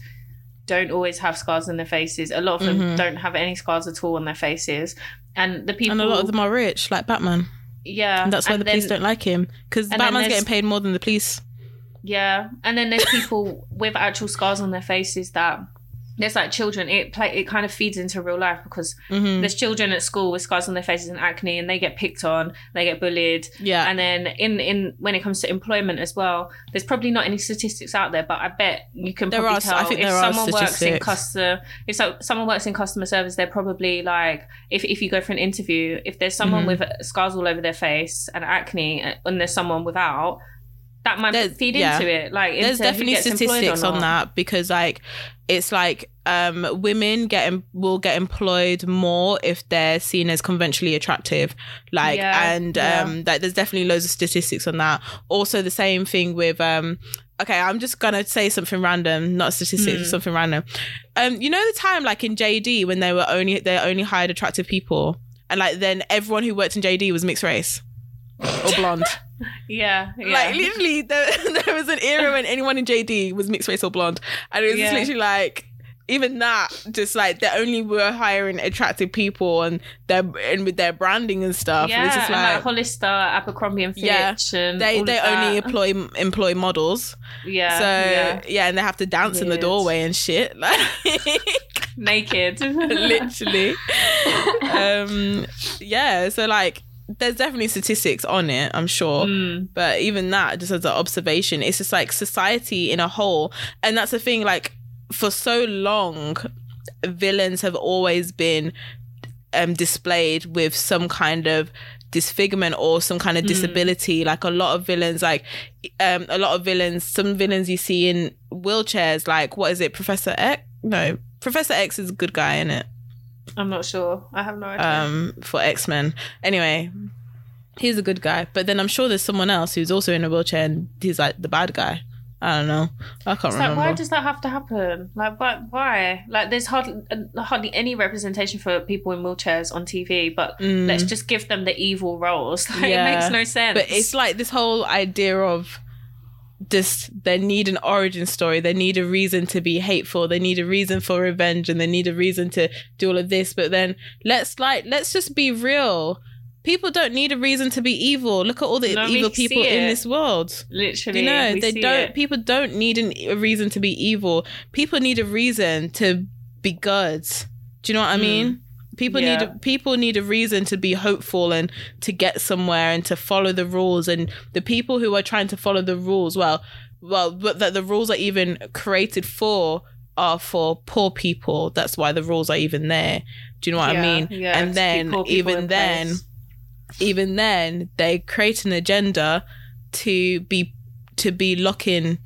don't always have scars on their faces. A lot of them Mhm. don't have any scars at all on their faces. And the people and a lot of them are rich like batman yeah, and that's why the then- police don't like him because batman's getting paid more than the police Yeah, and then there's people with actual scars on their faces that there's like children. It play it kind of feeds into real life because Mhm. there's children at school with scars on their faces and acne, and they get picked on, they get bullied, yeah and then in in when it comes to employment as well, there's probably not any statistics out there, but I bet you can There probably are- tell if someone works in customer if so, someone works in customer service, they're probably like if if you go for an interview, if there's someone Mhm. with scars all over their face and acne, uh, and there's someone without. That might There's- feed yeah. into it. Like there's into definitely gets employed or statistics on that because like it's like um women get em- will get employed more if they're seen as conventionally attractive. Like Yeah, and yeah. um like there's definitely loads of statistics on that. Also the same thing with um okay i'm just gonna say something random not statistics Mm. something random. Um you know the time like in jd when they were only they only hired attractive people? And like then everyone who worked in jd was mixed race or blonde <laughs> Yeah, yeah. like literally, there, <laughs> there was an era when anyone in JD was mixed race or blonde, and it was just Yeah. literally like even that, just like they only were hiring attractive people and their and with their branding and stuff. yeah, it's just like. like Hollister, Abercrombie and Fitch, Yeah, and they they only employ employ models, yeah, so yeah, yeah. and they have to dance in the doorway and shit, <laughs> like naked, literally. um, yeah, so like there's definitely statistics on it, I'm sure. Mm, but even that just as an observation it's just like society in a whole. And that's the thing like for so long villains have always been um displayed with some kind of disfigurement or some kind of Mm. disability. Like a lot of villains like um a lot of villains some villains you see in wheelchairs like what is it professor x? No professor x is a good guy in it I'm not sure. I have no idea. um for X-Men. Anyway, he's a good guy, but then I'm sure there's someone else who's also in a wheelchair and he's like the bad guy. I don't know. I can't It's like, why does that have to happen? Like, why? why? Like, there's hardly uh, hardly any representation for people in wheelchairs on TV, but Mm. let's just give them the evil roles. <laughs> Like, Yeah. It makes no sense. but it's like this whole idea of just they need an origin story. They need a reason to be hateful. They need a reason for revenge and they need a reason to do all of this. But then let's like let's just be real. People don't need a reason to be evil. Look at all the No, evil people in this world. Literally. you know they don't it. people don't need an, a reason to be evil. People need a reason to be good. Do you know what i Mm. mean people need Yeah. a, people need a reason to be hopeful and to get somewhere and to follow the rules and the people who are trying to follow the rules well well but that the rules are even created for are for poor people that's why the rules are even there do you know what i mean yeah, and then even then place. even then they create an agenda to be to be locking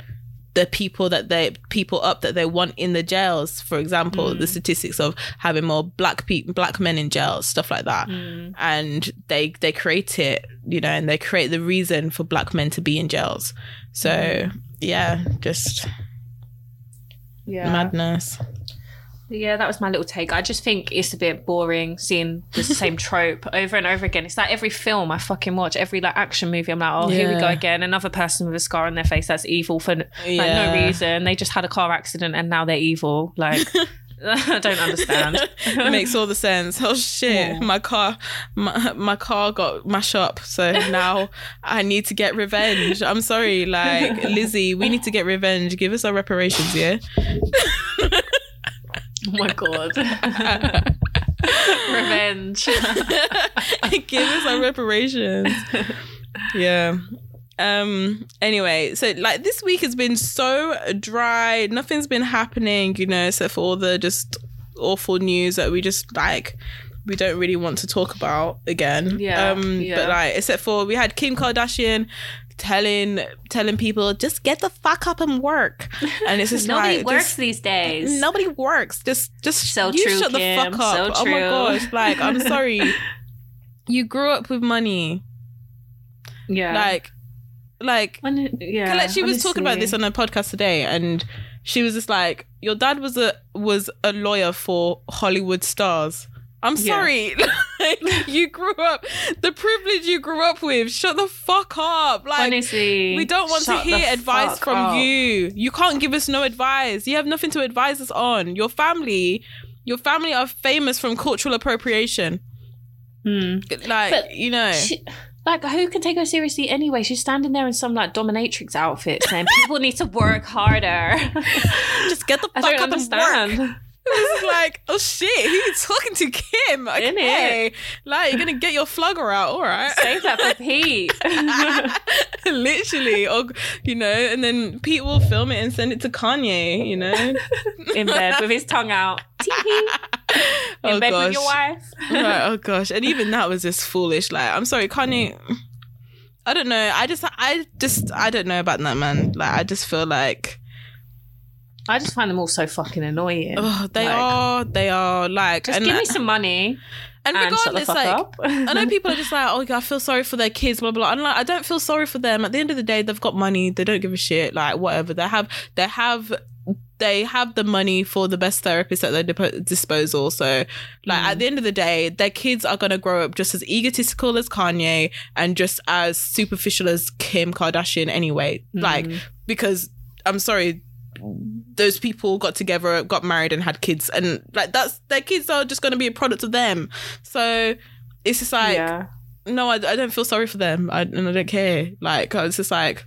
the people that they people up that they want in the jails for example the mm. statistics of having more black people black men in jails stuff like that. Mm. And they they create it you know and they create the reason for black men to be in jails. So mm. yeah just Yeah. madness Yeah, that was my little take. I just think it's a bit boring seeing the <laughs> same trope over and over again. It's like every film I fucking watch, every like action movie, I'm like, oh, here we go again. Another person with a scar on their face that's evil for like Yeah. no reason. They just had a car accident and now they're evil. Like, <laughs> <laughs> I don't understand. it makes all the sense oh shit my car my, my car got mashed up so now i need to get revenge i'm sorry like lizzie we need to get revenge give us our reparations yeah Oh <laughs> my god. Revenge. <laughs> <laughs> give us our reparations yeah um anyway so like this week has been so dry nothing's been happening you know except for all the just awful news that we just like we don't really want to talk about again Yeah, um yeah. but like except for we had kim kardashian telling telling people just get the fuck up and work and it's just <laughs> Nobody like works just- these days. Nobody works. Just, just So you true, shut the fuck up. So oh my gosh! Like, I'm <laughs> sorry. you grew up with money. Yeah. Like, like, When, yeah. Colette, she was talking about this on a podcast today, and she was just like, "Your dad was a was a lawyer for Hollywood stars." I'm Yeah. sorry. <laughs> like, you grew up the privilege you grew up with. Shut the fuck up. Like Honestly. we don't want to hear advice from up. you. You can't give us no advice. You have nothing to advise us on. Your family, your family are famous from cultural appropriation. Hmm. Like, But you know. She, like, who can take her seriously anyway? She's standing there in some like dominatrix outfit saying people need to work harder. <laughs> just get the <laughs> fuck up and work. It's like, oh shit, who you talking to, Kim? Okay, like you're gonna get your flugger out, all right? Save that for Pete. <laughs> Literally, or you know, and then Pete will film it and send it to Kanye. You know, in bed with his tongue out. <laughs> In oh bed gosh, with your wife. right, oh gosh, and even that was just foolish. Like, I'm sorry, Kanye. I don't know. I just, I just, I don't know about that man. Like, I just feel like, I just find them all so fucking annoying. oh, they Like, are, they are like, Just give me some money and and shut the regardless, fuck like, up. I know <laughs> people are just like, oh, I feel sorry for their kids, blah blah. blah. And like, I don't feel sorry for them. At the end of the day, they've got money. They don't give a shit. Like whatever. They have, they have, they have the money for the best therapist at their dip- disposal. So, like at mm. the end of the day, their kids are gonna grow up just as egotistical as Kanye and just as superficial as Kim Kardashian. Anyway, like mm. because I'm sorry. Those people got together, got married, and had kids, and like that's their kids are just going to be a product of them. So it's just like yeah. no, I, I don't feel sorry for them, I, and I don't care. Like it's just like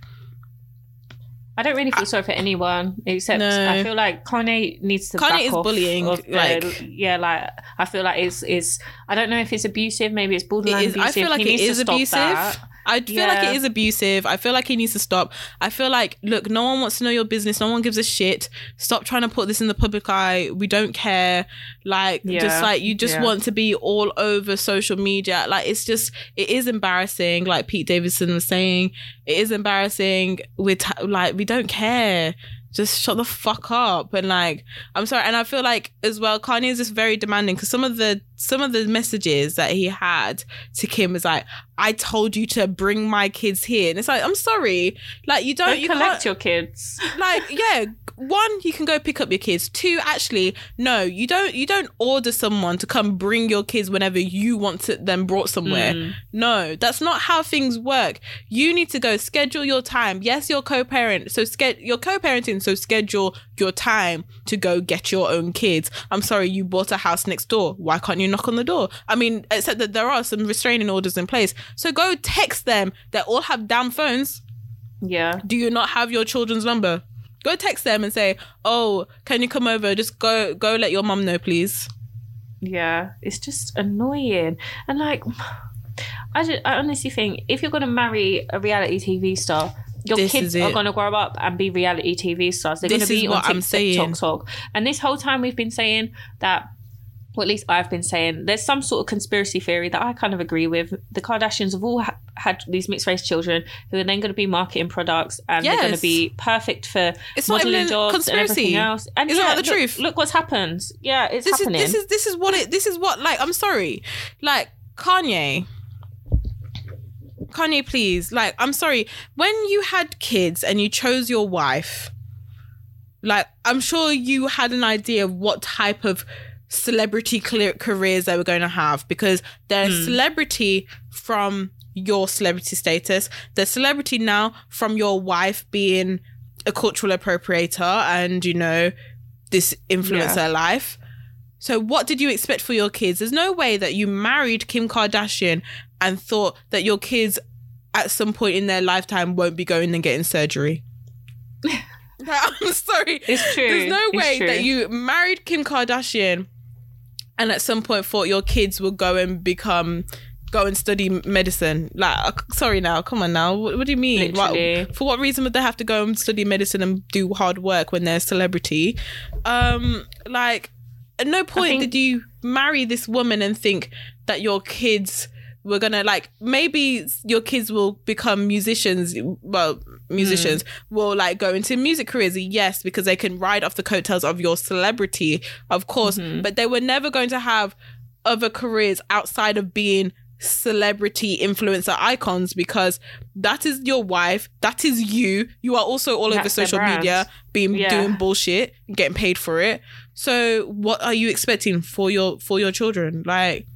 I don't really feel sorry for anyone except No. I feel like Kanye needs to Kanye back is off bullying, of like- yeah, like I feel like it's is I don't know if it's abusive. Maybe it's borderline it is. abusive. I feel like he it stop abusive. that. I feel like Yeah. it is abusive. I feel like he needs to stop. I feel like, look, no one wants to know your business. No one gives a shit. Stop trying to put this in the public eye. We don't care. Like, just like you just Yeah. want to be all over social media. Like, it's just, it is embarrassing. Like Pete Davidson was saying, it is embarrassing. With like, we don't care. Just shut the fuck up and like I'm sorry and I feel like as well Kanye is just very demanding because some of the some of the messages that he had to Kim was like I told you to bring my kids here. And it's like I'm sorry. Like you don't Don't you collect your kids. <laughs> like yeah one you can go pick up your kids. Two actually no you don't you don't order someone to come bring your kids whenever you want to, them brought somewhere. Mm. no that's not how things work. You need to go schedule your time. Yes you're co-parent so ske- you're co-parenting so schedule your time to go get your own kids i'm sorry you bought a house next door why can't you knock on the door i mean except that there are some restraining orders in place so go text them they all have damn phones Yeah. do you not have your children's number? Go text them and say, "Oh, can you come over? Just go go let your mum know, please." Yeah, it's just annoying. And like, <sighs> I, just, I honestly think if you're going to marry a reality TV star, your This kids are going to grow up and be reality TV stars. They're going to be on TikTok talk. And this whole time we've been saying that or at least I've been saying, there's some sort of conspiracy theory that I kind of agree with. The Kardashians have all ha- had these mixed race children who are then going to be marketing products and they're going to be perfect for It's not modeling jobs conspiracy. and everything else. And Isn't yeah, that the look- truth? Look what's happened. Yeah, it's this happening. is this is this is what it this is what like I'm sorry. Like Kanye Kanye please. Like I'm sorry. When you had kids and you chose your wife, like I'm sure you had an idea of what type of celebrity careers they were going to have because they're a celebrity from your celebrity status. They're celebrity now from your wife being a cultural appropriator and you know this influencer Yeah. life. So what did you expect for your kids? There's no way that you married Kim Kardashian and thought that your kids at some point in their lifetime won't be going and getting surgery. <laughs> <laughs> I'm sorry. It's true. There's no It's way true. that you married Kim Kardashian and at some point thought your kids will go and become go and study medicine. Like, uh, sorry now, come on now. What, what do you mean? What- for what reason would they have to go and study medicine and do hard work when they're a celebrity? Um, like, at no point think- did you marry this woman and think that your kids were gonna like maybe your kids will become musicians well musicians hmm. will like go into music careers yes because they can ride off the coattails of your celebrity of course mm-hmm. but they were never going to have other careers outside of being celebrity influencer icons because that is your wife that is you. You are also all over That's their social media being Yeah. doing bullshit getting paid for it. So what are you expecting for your for your children? Like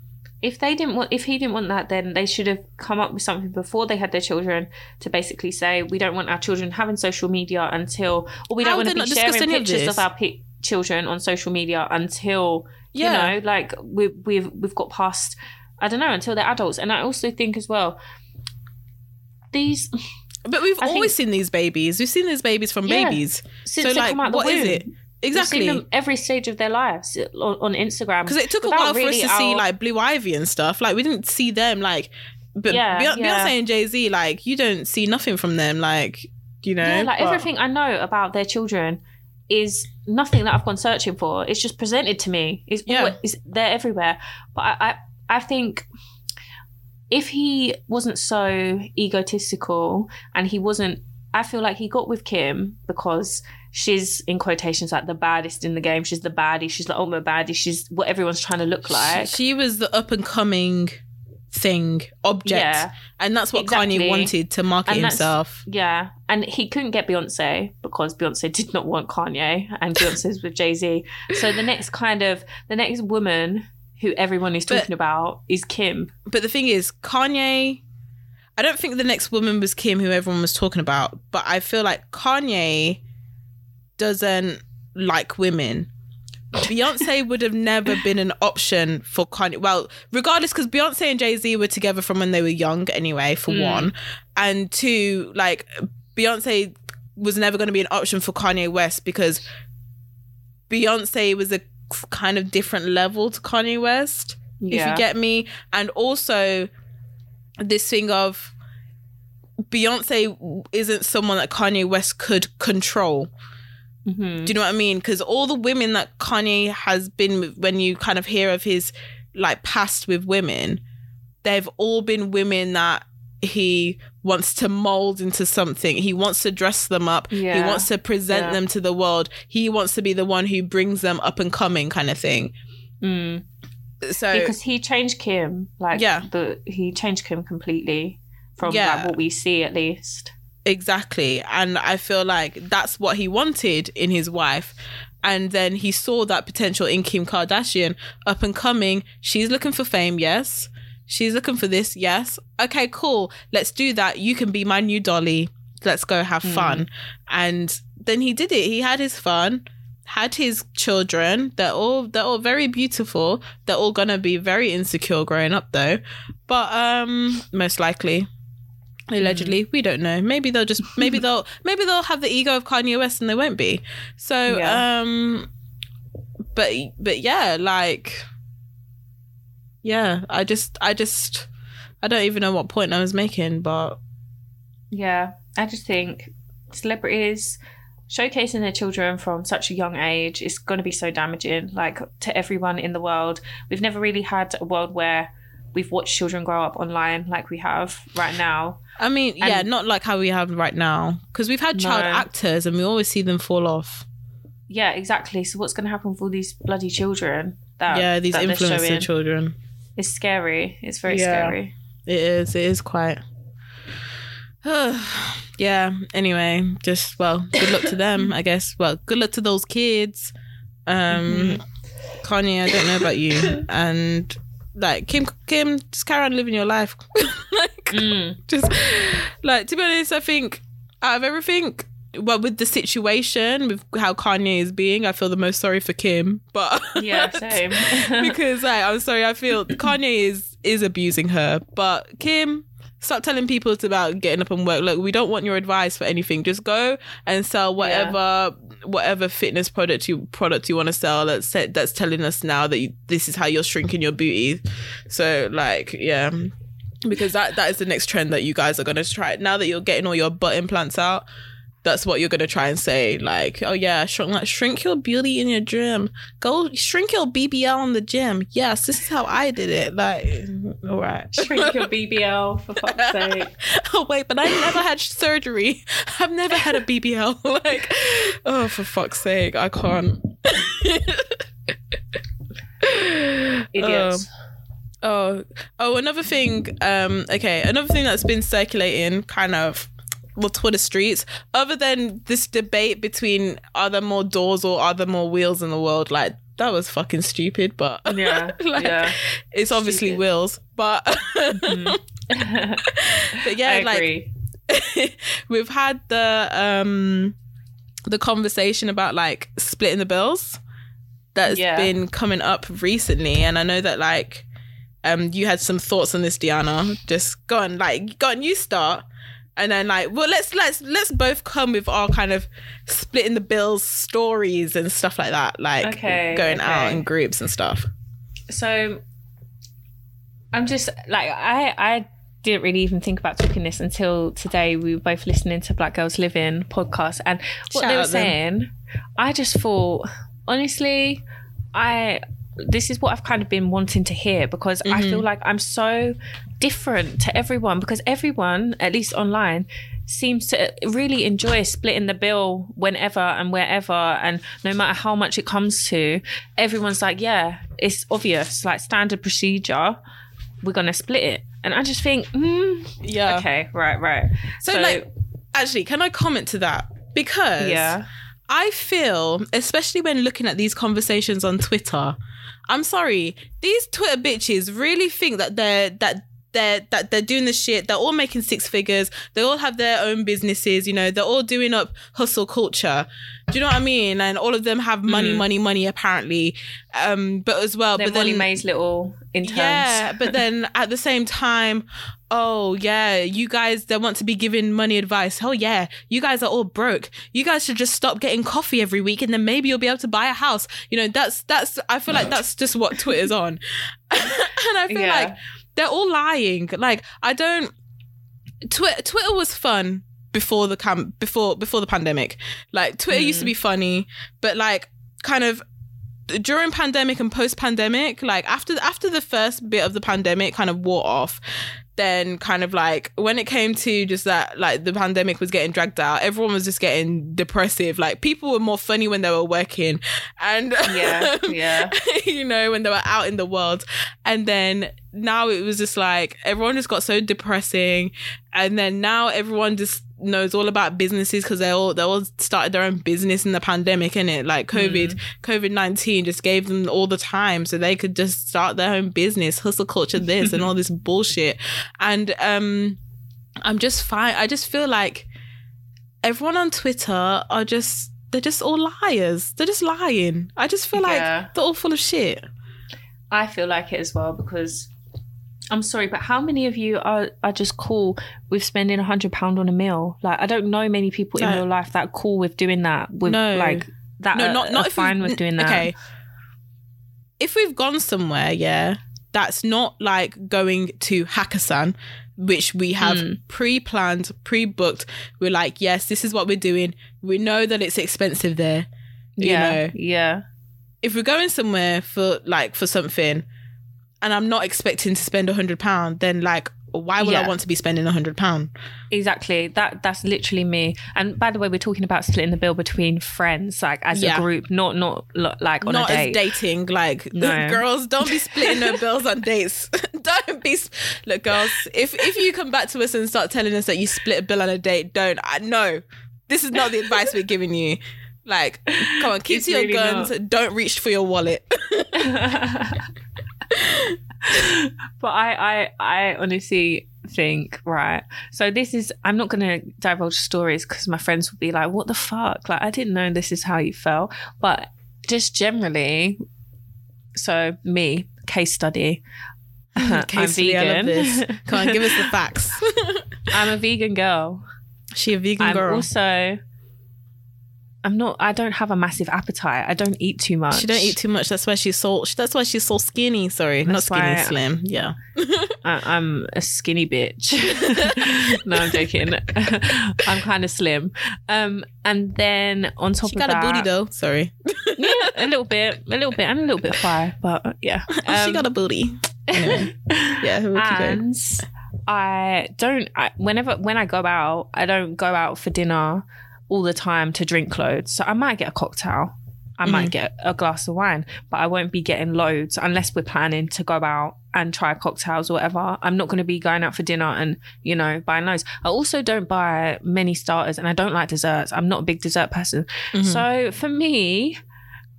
if they didn't want if he didn't want that then they should have come up with something before they had their children to basically say we don't want our children having social media until or we don't want to be sharing any of pictures of, our pi- children on social media until Yeah. you know like we, we've we've got past i don't know until they're adults and i also think as well these But we've I think- always seen these babies. We've seen these babies from Yeah. babies. since so they like, come out the what is womb it? We've seen Exactly. them every stage of their lives on, on Instagram. Because it took a while for really us to see like Blue Ivy and stuff. Like we didn't see them like, but Yeah, Beyonce, yeah. And Jay Z like you don't see nothing from them. Like you know, Yeah, like but- everything I know about their children is nothing that I've gone searching for. It's just presented to me. It's Yeah. always, it's, they're everywhere. But I, I, I think if he wasn't so egotistical and he wasn't, I feel like he got with Kim because she's in quotations like the baddest in the game. She's the baddie. She's the ultimate baddie. She's what everyone's trying to look like. She, she was the up and coming thing object, Yeah. and that's what Exactly. Kanye wanted to market And himself. Yeah, and he couldn't get Beyonce because Beyonce did not want Kanye, and Beyonce's with Jay Z. So the next kind of the next woman who everyone is But- talking about is Kim. But the thing is, Kanye. I don't think the next woman was Kim, who everyone was talking about. But I feel like Kanye doesn't like women. Beyonce would have never been an option for Kanye. Well, regardless, because Beyonce and Jay Z were together from when they were young, anyway, for Mm. one. And two, like, Beyonce was never going to be an option for Kanye West because Beyonce was a kind of different level to Kanye West if you get me. And also this thing of Beyonce isn't someone that Kanye West could control. Mhm. Do you know what I mean? Because all the women that Kanye has been when you kind of hear of his like past with women, they've all been women that he wants to mold into something. He wants to dress them up. He wants to present Yeah. them to the world. He wants to be the one who brings them up and coming kind of thing. Mm. So because he changed Kim, like Yeah. the he changed Kim completely from Yeah. like, what we see at least. Exactly. And I feel like that's what he wanted in his wife. And then he saw that potential in Kim Kardashian up and coming. She's looking for fame, yes. She's looking for this, yes. Okay, cool. Let's do that. You can be my new dolly. Let's go have fun. And then he did it. He had his fun, had his children. They're all they're all very beautiful. They're all gonna be very insecure growing up though. But um most likely allegedly we don't know maybe they'll just <laughs> maybe they'll maybe they'll have the ego of kanye west and they won't be so Yeah. um but but yeah like yeah i just i just i don't even know what point i was making but Yeah, I just think celebrities showcasing their children from such a young age is going to be so damaging, like to everyone in the world. We've never really had a world where we've watched children grow up online like we have right now. I mean, yeah, And- not like how we have right now, because we've had child No. actors and we always see them fall off. Yeah, exactly. So what's going to happen with all these bloody children? That yeah, these influencer children. It's scary. It's very Yeah. scary. It is. It is quite. <sighs> yeah. Anyway, just well, good luck to them. I guess. Well, good luck to those kids. Um, Kanye, I don't know about you, and like Kim, Kim, just carry on living your life. <laughs> like, Mm. just like to be honest, I think out of everything, well, with the situation with how Kanye is being, I feel the most sorry for Kim. But Yeah, <laughs> same. <laughs> because like, I'm sorry, I feel Kanye is is abusing her, but Kim. Stop telling people it's about getting up and work. Look, we don't want your advice for anything. Just go and sell whatever whatever fitness product you product you want to sell. That's that's telling us now that you, this is how you're shrinking your booty. So like, yeah, because that that is the next trend that you guys are gonna try. Now that you're getting all your butt implants out, that's what you're gonna try and say. Like, oh yeah, shrink like shrink your beauty in your gym. Go shrink your BBL in the gym. Yes, this is how I did it. Like, all right. Shrink your BBL for fuck's <laughs> sake. oh wait, but I never had surgery. I've never had a BBL. <laughs> like, oh for fuck's sake, I can't. <laughs> Idiots. Oh, oh, another thing. Um, okay, another thing that's been circulating, kind of, well, Twitter streets. Other than this debate between are there more doors or are there more wheels in the world, like that was fucking stupid. But <laughs> yeah. like, yeah. it's obviously Stupid. wheels. But, <laughs> but yeah, like agree. <laughs> we've had the um the conversation about like splitting the bills that's Yeah. been coming up recently and i know that like um you had some thoughts on this diana just go on like go on you start and then like well let's let's let's both come with our kind of splitting the bills stories and stuff like that like Okay, going out in groups and stuff so I'm just like I I didn't really even think about talking this until today. We were both listening to Black Girls Living podcast, and what Shout they were out them. saying, I just thought honestly, I this is what I've kind of been wanting to hear because I Mm-hmm. feel like I'm so different to everyone because everyone, at least online, seems to really enjoy splitting the bill whenever and wherever and no matter how much it comes to everyone's like yeah it's obvious like standard procedure we're gonna split it. And i just think mm, yeah. okay right right. So, like actually can i comment to that? Because yeah. I feel, especially when looking at these conversations on Twitter, I'm sorry, these Twitter bitches really think that they're that they're that they're doing the shit. They're all making six figures. They all have their own businesses. You know, they're all doing up hustle culture. Do you know what I mean? And all of them have money, money, money. Apparently, um, but as well, they're but Molly then May's little interns yeah, <laughs> but then at the same time, oh yeah, you guys that want to be giving money advice. Oh yeah, you guys are all broke. You guys should just stop getting coffee every week, and then maybe you'll be able to buy a house. You know, that's that's. I feel like that's just what Twitter's on, <laughs> and I feel Yeah. like they're all lying. Like I don't. Twi- Twitter was fun before the cam before before the pandemic. Like Twitter used to be mm. funny, but like kind of during pandemic and post pandemic, like after after the first bit of the pandemic kind of wore off, then kind of like when it came to just that like the pandemic was getting dragged out, everyone was just getting depressive. Like people were more funny when they were working and yeah <laughs> yeah <laughs> you know, when they were out in the world. And then now it was just like everyone just got so depressing. And then now everyone just knows all about businesses because they all they all started their own business in the pandemic and it like COVID COVID nineteen just gave them all the time so they could just start their own business, hustle culture this and all this <laughs> bullshit. And um I'm just fine. I just feel like everyone on Twitter are just they're just all liars. They're just lying. I just feel Yeah. like they're all full of shit. I feel like it as well because I'm sorry, but how many of you are, are just cool with spending a hundred pound on a meal? Like I don't know many people in No. real life that are cool with doing that. With No. like that No, are- not not fine with doing that. Okay. If we've gone somewhere, yeah, that's not like going to Hakkasan, which we have Hmm. pre-planned, pre-booked. We're like, yes, this is what we're doing. We know that it's expensive there. You yeah, know, yeah, if we're going somewhere for like for something, and I'm not expecting to spend a hundred pound, then like, why would I want to be spending a hundred pound? exactly. That that's literally me. And by the way, we're talking about splitting the bill between friends, like as Yeah. a group, not not like on not a as date. dating. Like No. girls, don't be splitting no bills on dates. <laughs> <laughs> don't be look, girls. If if you come back to us and start telling us that you split a bill on a date, don't. I no. This is not the advice we're giving you. Like, come on, keep It's to your really guns. Don't reach for your wallet. <laughs> but I, I, I honestly think right. So this is. I'm not going to divulge stories because my friends will be like, "What the fuck?" Like I didn't know this is how you felt. But just generally, so me case study. Hmm, <laughs> I'm I love vegan. Come on, give us the facts. <laughs> I'm a vegan girl. she a vegan I'm girl. also. I'm not. I don't have a massive appetite. I don't eat too much. she don't eat too much. That's why she's so. That's why she's so skinny. Sorry, not That's skinny, why- slim. Yeah. I, I'm a skinny bitch. <laughs> no, I'm joking. <laughs> I'm kind of slim. Um, and then on top of that. She of got that, a booty though. Sorry. <laughs> yeah, a little bit, a little bit, and a little bit fire, but yeah. she Um, got a booty. Anyway. Yeah, we'll and I don't. I, whenever when I go out, I don't go out for dinner all the time to drink loads. So I might get a cocktail. I Mm-hmm. might get a glass of wine, but I won't be getting loads unless we're planning to go out and try cocktails or whatever. I'm not going to be going out for dinner and, you know, buying loads. I also don't buy many starters and I don't like desserts. I'm not a big dessert person. Mhm. So for me,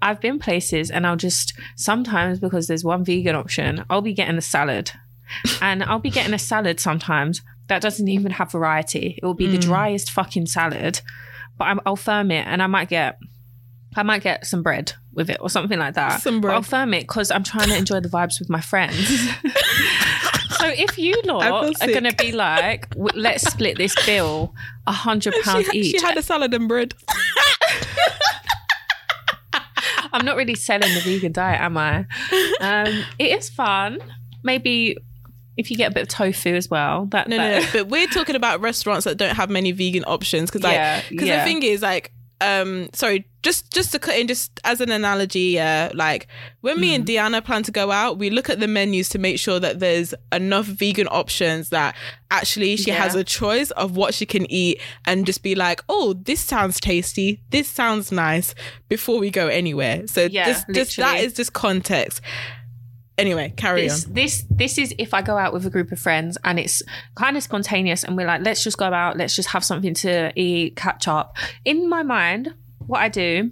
I've been places and I'll just sometimes because there's one vegan option, I'll be getting a salad. <laughs> and I'll be getting a salad sometimes that doesn't even have variety. It will be the Mm. driest fucking salad, but I'm, I'll firm it and I might get, I might get some bread with it or something like that. Some But bread. I'll firm it because I'm trying to enjoy the vibes with my friends. <laughs> so if you I lot are going to be like, "W- let's split this bill, a hundred pounds each. she had a salad and bread. <laughs> I'm not really selling the vegan diet, am I? <laughs> Um, it is fun. Maybe if you get a bit of tofu as well. That No, that, no, no. But we're talking about restaurants that don't have many vegan options because, like, because yeah. the thing is, like, um, sorry, just just to cut in, just as an analogy, yeah, like when me and Mm. Deanna plan to go out, we look at the menus to make sure that there's enough vegan options that actually she Yeah. has a choice of what she can eat and just be like, oh, this sounds tasty, this sounds nice before we go anywhere. So Yeah, that is just context. Anyway, carry this on. this this is if I go out with a group of friends and it's kind of spontaneous and we're like, let's just go out, let's just have something to eat, catch up. In my mind, what I do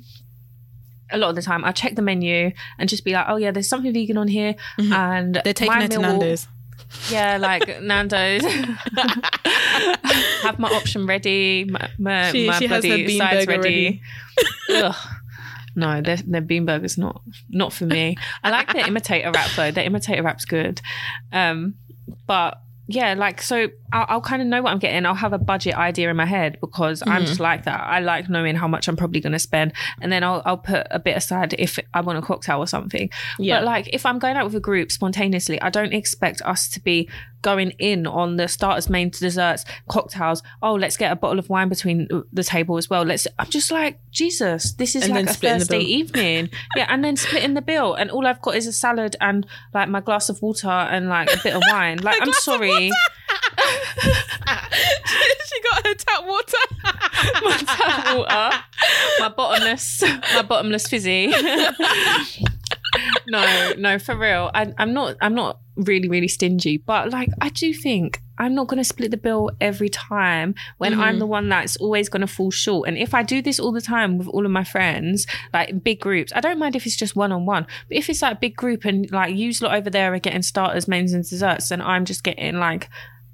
a lot of the time, I check the menu and just be like, oh yeah, there's something vegan on here, Mhm. and They're taking her to will- Nando's. Yeah, like <laughs> Nando's. <laughs> Have my option ready. My, my, She- my she bloody sides burger ready. No, their, their bean burger's not not for me. I like their imitator wrap though. Their imitator wrap's good. Um, but yeah, like so I'll, I'll kind of know what I'm getting. I'll have a budget idea in my head because I'm Mhm. just like that. I like knowing how much I'm probably going to spend, and then I'll I'll put a bit aside if I want a cocktail or something. Yeah. But like if I'm going out with a group spontaneously, I don't expect us to be going in on the starters, main desserts, cocktails. Oh, let's get a bottle of wine between the table as well. Let's. I'm just like Jesus. This is And like a splitting the Thursday evening. <laughs> yeah, and then splitting the bill, and all I've got is a salad and like my glass of water and like a bit of wine. Like <laughs> I'm sorry. <laughs> she got her tap water. my tap water, my bottomless, my bottomless fizzy. No, no, for real. I, I'm not. I'm not really, really stingy, but like I do think I'm not going to split the bill every time when I'm Mhm. the one that's always going to fall short. And if I do this all the time with all of my friends, like big groups, I don't mind if it's just one on one. But if it's like a big group and like you lot over there are getting starters, mains, and desserts, and I'm just getting like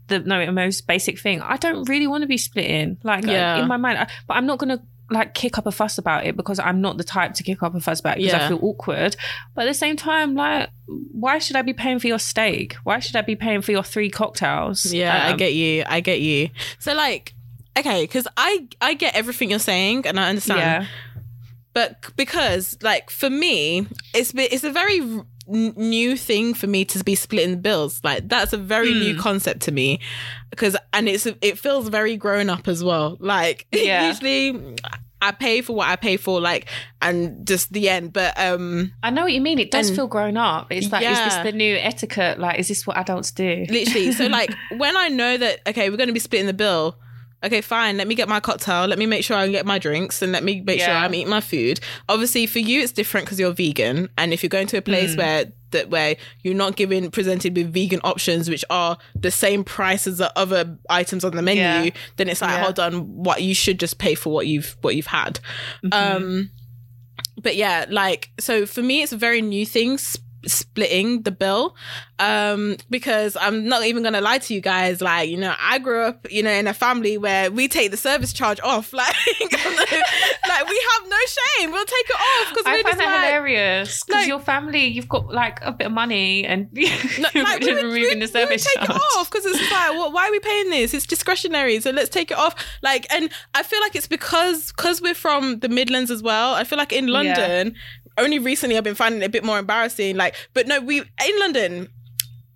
the no most basic thing. I don't really want to be splitting. Like Yeah. in my mind, I, but I'm not gonna like kick up a fuss about it because I'm not the type to kick up a fuss about it because I feel awkward. But at the same time, like, why should I be paying for your steak? Why should I be paying for your three cocktails? Yeah, I Um, get you. I get you. So like, okay, because I I get everything you're saying and I understand. Yeah, But because like for me, it's it's a very n- new thing for me to be splitting the bills. Like that's a very Hmm. new concept to me because and it's it feels very grown up as well. Like <laughs> Yeah. usually I pay for what I pay for, like and just the end. But um I know what you mean. It does And- feel grown up. It's like, is this the new etiquette? Like, is this what adults do? literally so like <laughs> when i know that okay we're going to be splitting the bill okay fine. Let me get my cocktail. Let me make sure i get my drinks and let me make sure i'm eating my food. Obviously for you it's different because you're vegan. And if you're going to a place where that where you're not given presented with vegan options which are the same price as the other items on the menu Yeah. then it's like Yeah. hold on what you should just pay for what you've what you've had. Um but yeah like so for me it's a very new thing splitting the bill um because i'm not even gonna lie to you guys like you know i grew up you know in a family where we take the service charge off <laughs> like like we have no shame we'll take it off because I find that like hilarious because like- your family, you've got like a bit of money and <laughs> No, you're like, we would- removing the service we take charge. it off because it's like, well, why are we paying this? It's discretionary, so let's take it off. Like, and I feel like it's because because we're from the Midlands as well. I feel like in London, only recently I've been finding it a bit more embarrassing. Like, but no, we in London.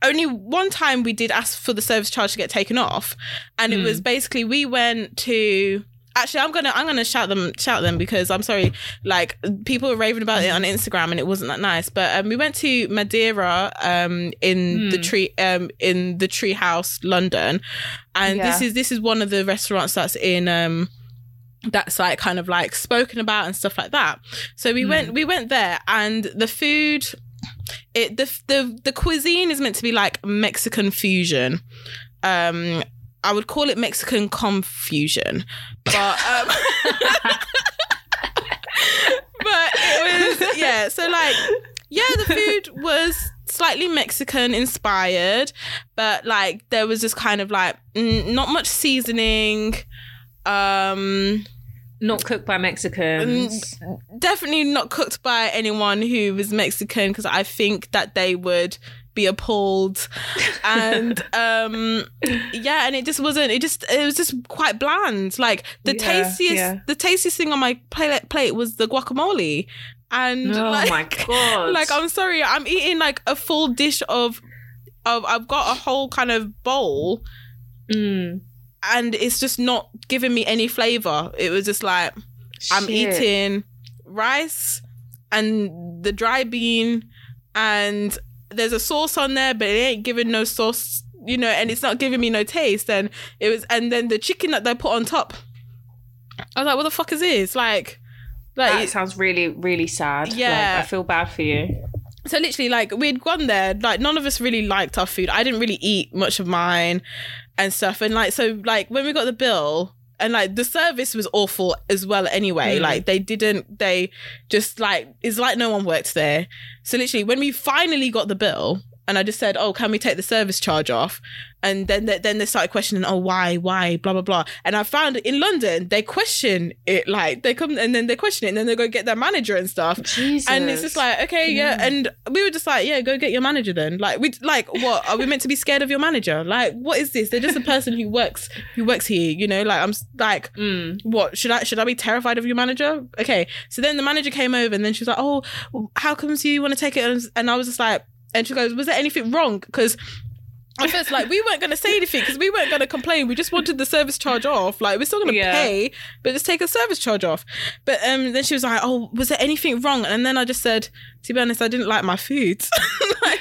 Only one time we did ask for the service charge to get taken off, and it Hmm. was basically we went to. Actually, I'm gonna I'm gonna shout them shout them because I'm sorry. Like people were raving about it on Instagram and it wasn't that nice. But um, we went to Madera um, in the Hmm. tree um, in the Tree House, London, and this is this is one of the restaurants that's in um, that's like kind of like spoken about and stuff like that. So we Hmm. went we went there and the food it the the the cuisine is meant to be like Mexican fusion. Um I would call it Mexican confusion. But um <laughs> but it was yeah, so like yeah, the food was slightly Mexican inspired, but like there was just kind of like mm, not much seasoning. Um Not cooked by Mexicans. definitely not cooked by anyone who was Mexican because I think that they would be appalled <laughs> and um yeah and it just wasn't it just it was just quite bland like the Yeah, tastiest yeah. the tastiest thing on my plate plate was the guacamole and oh like, my <laughs> god! like I'm sorry I'm eating like a full dish of of I've got a whole kind of bowl Mm. And it's just not giving me any flavor it was just like I'm eating rice and the dry bean and there's a sauce on there, but it ain't giving no sauce, you know, and it's not giving me no taste. And it was, and then the chicken that they put on top, I was like, what the fuck is this? Like, like That sounds really, really sad. Yeah. Like, I feel bad for you. So literally like we'd gone there like none of us really liked our food. I didn't really eat much of mine and stuff. And like so like when we got the bill and like the service was awful as well anyway. Mm. like they didn't they just like it's like no one worked there. So literally when we finally got the bill and I just said, "Oh, can we take the service charge off?" And then they, then they started questioning, "Oh, why, why, blah blah blah." And I found in London they question it like they come and then they question it and then they go get their manager and stuff. Jesus. And it's just like, okay, yeah. And we were just like, yeah, go get your manager then. Like, we like, what are we meant to be scared of your manager? Like, what is this? They're just a person who works who works here. You know, like I'm like, <laughs> Mm. what should I should I be terrified of your manager? Okay. So then the manager came over and then she was like, oh, how comes you want to take it? And I was just like, and she goes, was there anything wrong? Because at first, like, we weren't going to say anything because we weren't going to complain. We just wanted the service charge off. Like, we're still going to Yeah. pay, but just take a service charge off. But um, then she was like, oh, was there anything wrong? And then I just said, to be honest, I didn't like my food. <laughs> like,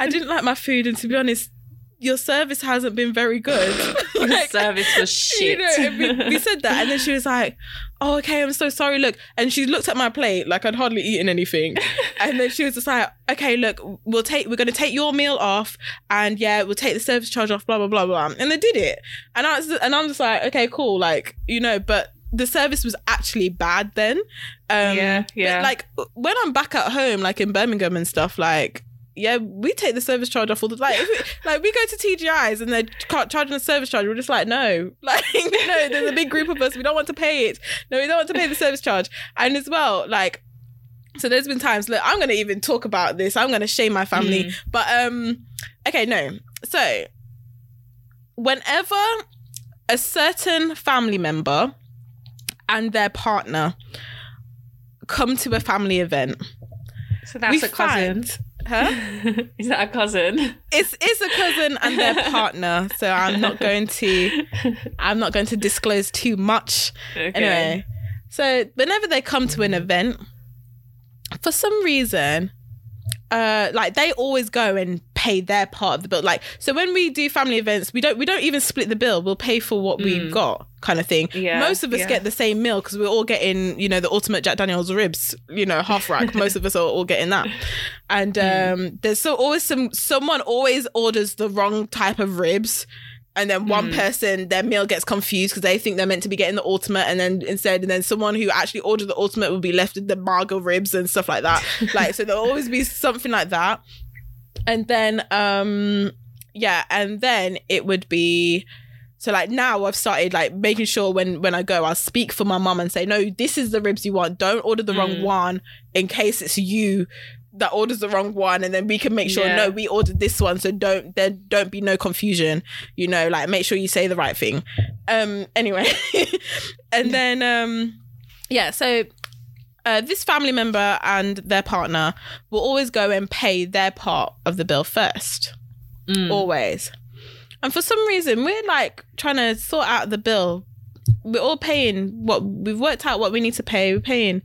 I didn't like my food. And to be honest, your service hasn't been very good. <laughs> Your <laughs> Like, service was <laughs> shit. you know, we, we said that, and then she was like, "Oh, okay, I'm so sorry." Look, and she looked at my plate like I'd hardly eaten anything, and then she was just like, "Okay, look, we'll take, we're gonna take your meal off, and yeah, we'll take the service charge off, blah blah blah blah." And they did it, and I was, and I'm just like, "Okay, cool," like you know, but the service was actually bad then. Um, Yeah, but, yeah. like when I'm back at home, like in Birmingham and stuff, like yeah, we take the service charge off all the like. We, <laughs> like we go to TGI's and they're charging a service charge, we're just like, no, <laughs> like no. There's a big group of us. We don't want to pay it. No, we don't want to pay the service charge. And as well, like, so there's been times. Look, I'm gonna even talk about this. I'm gonna shame my family. But um, okay, no. So whenever a certain family member and their partner come to a family event, So that's a cousin. find huh? <laughs> Is that a cousin? It's it's a cousin and their <laughs> partner, so I'm not going to I'm not going to disclose too much. Okay. Anyway, so whenever they come to an event, for some reason, uh, like they always go and pay their part of the bill. Like so, when we do family events, we don't we don't even split the bill. We'll pay for what we've got, kind of thing. Mm. Yeah, Most of us yeah. get the same meal because we're all getting, you know, the ultimate Jack Daniels ribs, you know, half rack. <laughs> Most of us are all getting that. And Mm. um, there's so always some someone always orders the wrong type of ribs. And then one Mm. person, their meal gets confused because they think they're meant to be getting the ultimate, and then instead, and then someone who actually ordered the ultimate will be left with the margot ribs and stuff like that. <laughs> like, so there'll always be something like that. And then, um, yeah, and then it would be so like now I've started like making sure when when I go I'll speak for my mum and say no this is the ribs you want don't order the wrong Mm. one in case it's you that orders the wrong one and then we can make sure Yeah. no we ordered this one so don't there don't be no confusion you know like make sure you say the right thing um anyway <laughs> and then um yeah so uh, this family member and their partner will always go and pay their part of the bill first Mm. always. And for some reason, we're like trying to sort out the bill. We're all paying what we've worked out what we need to pay. We're paying,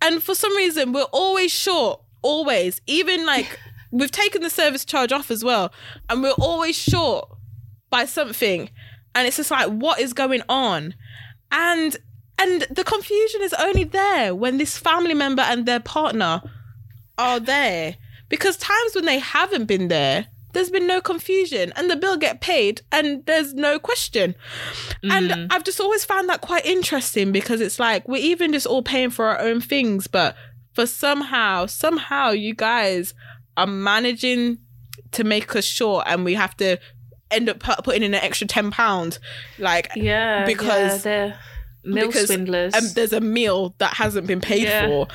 and for some reason, we're always short. Always, even like <laughs> we've taken the service charge off as well, and we're always short by something. And it's just like, what is going on? And and the confusion is only there when this family member and their partner are there. Because times when they haven't been there there's been no confusion and the bill get paid and there's no question. And mm-hmm. i've just always found that quite interesting because it's like we're even just all paying for our own things but for somehow somehow you guys are managing to make us short and we have to end up putting in an extra 10 pounds like Yeah, Because- yeah, meal because, swindlers. um, there's a meal that hasn't been paid Yeah. for.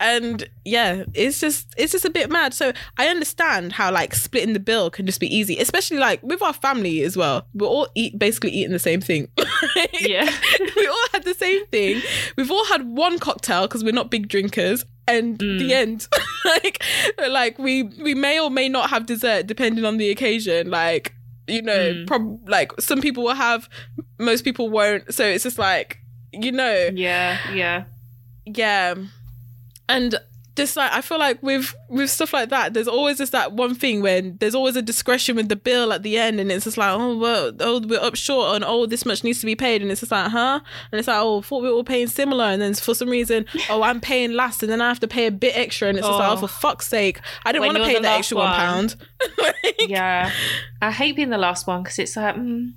And yeah it's just it's just a bit mad. So i understand how like splitting the bill can just be easy especially like with our family as well. We're all eat basically eating the same thing. <laughs> Yeah, we all had the same thing. We've all had one cocktail because we're not big drinkers. And Mm. the end. <laughs> Like like we we may or may not have dessert depending on the occasion. Like you know Mm. prob- like some people will have most people won't. So it's just like you know? Yeah, yeah. yeah. And just like i feel like with with stuff like that there's always just that one thing when there's always a discretion with the bill at the end and it's just like oh well oh we're up short and oh this much needs to be paid. And it's just like huh? And it's like oh I thought we were all paying similar. And then for some reason <laughs> oh i'm paying last and then i have to pay a bit extra. And it's just like Oh. oh. for fuck's sake. I don't want to pay the the extra one one. pound. <laughs> Like, yeah. I hate being the last one because it's like, mm,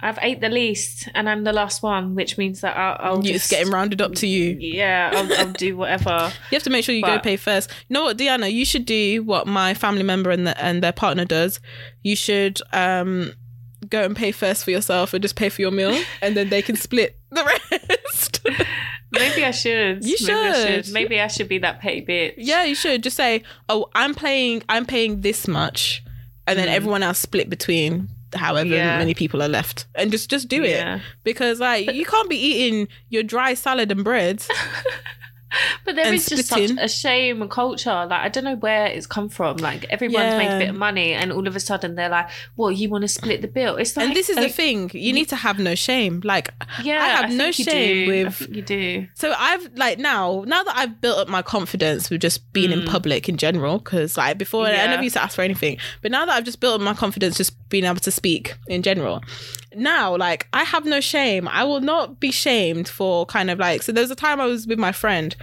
I've ate the least and I'm the last one, which means that I'll, I'll it's getting rounded up to you Yeah, I'll, I'll do <laughs> whatever. You have to make sure you go pay first. You know what, Deanna? You should do what my family member and, the, and their partner does. You should um, go and pay first for yourself or just pay for your meal, and then they can split the <laughs> rest. Maybe I should. You Maybe I should. Maybe I should be that petty bitch. yeah, you should just say, "Oh, I'm paying. I'm paying this much," and then everyone else split between however. Yeah. many people are left, and just just do Yeah. it because like you can't be eating your dry salad and bread. <laughs> <laughs> But there is just such a shame and culture. Like I don't know where it's come from. Like everyone's made a bit of money, and all of a sudden they're like, "Well, you want to split the bill?" It's like, and this is the thing: you need to have no shame. Like Yeah, I have no think you shame with you do. So I've like now, now that I've built up my confidence with just being in public in general, because like before I Mm. Never used to ask for anything, but now that I've just built up my confidence, just being able to speak in general, now like I have no shame. I will not be shamed for kind of like. So there was a time I was with my friend.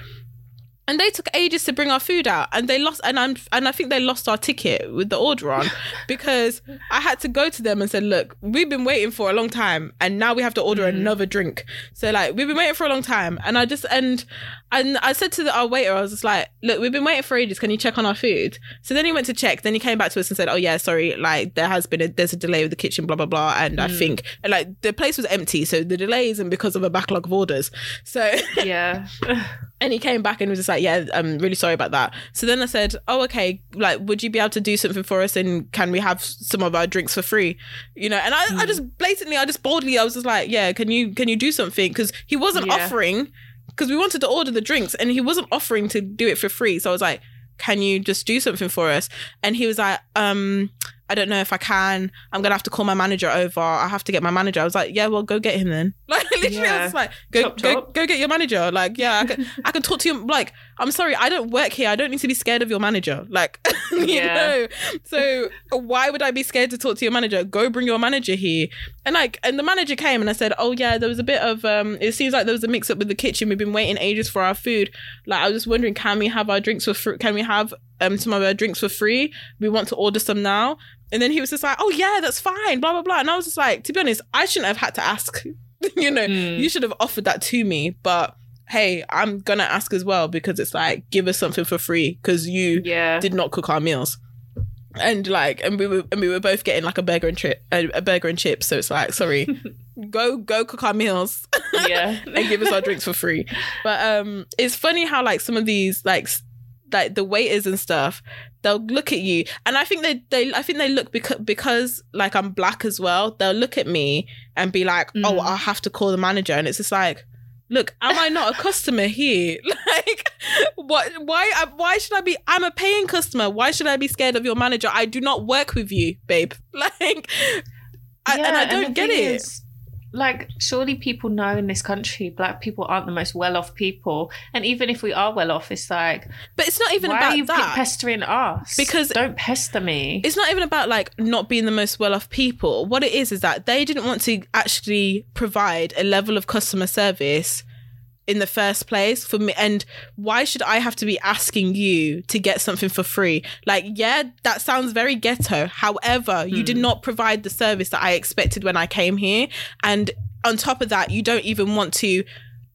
And they took ages to bring our food out, and they lost, and I'm, and I think they lost our ticket with the order on, <laughs> because I had to go to them and said, "Look, we've been waiting for a long time, and now we have to order mm. another drink." So like, we've been waiting for a long time, and I just and and I said to the, our waiter, I was just like, "Look, we've been waiting for ages. Can you check on our food?" So then he went to check. Then he came back to us and said, "Oh yeah, sorry, like there has been a there's a delay with the kitchen, blah blah blah." And I mm. think and like the place was empty, so the delay isn't because of a backlog of orders. So Yeah. <laughs> <laughs> and he came back and was just like, "Yeah, I'm really sorry about that." So then I said, "Oh, okay. Like, would you be able to do something for us? And can we have some of our drinks for free? You know?" And I, I just blatantly, I just boldly, I was just like, "Yeah, can you can you do something?" Because he wasn't Yeah. offering, because we wanted to order the drinks, and he wasn't offering to do it for free. So I was like, can you just do something for us? And he was like, um, I don't know if I can. I'm gonna have to call my manager over. I have to get my manager. I was like, yeah, well, go get him then. <laughs> Like literally, I was like, go Chop, go chop. go get your manager. Like, yeah, I can <laughs> I can talk to you. Like, I'm sorry, I don't work here. I don't need to be scared of your manager. Like, <laughs> you Yeah. know. So why would I be scared to talk to your manager? Go bring your manager here. And like, and the manager came and I said, oh yeah, there was a bit of um. It seems like there was a mix up with the kitchen. We've been waiting ages for our food. Like, I was just wondering, can we have our drinks for free? Can we have um some of our drinks for free? We want to order some now. And then he was just like, oh yeah, that's fine. Blah blah blah. And I was just like, to be honest, I shouldn't have had to ask. <laughs> you know, Mm. you should have offered that to me, but. Hey, I'm gonna ask as well because it's like give us something for free because you Yeah. did not cook our meals and like and we were and we were both getting like a burger and chip a, a burger and chips so it's like sorry <laughs> go go cook our meals <laughs> yeah. and give us our drinks for free but um it's funny how like some of these like like the waiters and stuff they'll look at you and i think they they i think they look because because like i'm black as well they'll look at me and be like oh Mm. i'll have to call the manager and it's just like look am i not a customer here? <laughs> Like what why uh, why should i be i'm a paying customer. Why should i be scared of your manager? I do not work with you babe. <laughs> Like I, and i don't get thing it. is, like, surely people know in this country, black people aren't the most well off people. And even if we are well off, it's like, but it's not even why about are you that pestering us? Because- don't pester me. it's not even about like not being the most well off people. What it is is that they didn't want to actually provide a level of customer service in the first place for me. And why should I have to be asking you to get something for free? Like, yeah, that sounds very ghetto. However, you did hmm. not provide the service that I expected when I came here. And on top of that, you don't even want to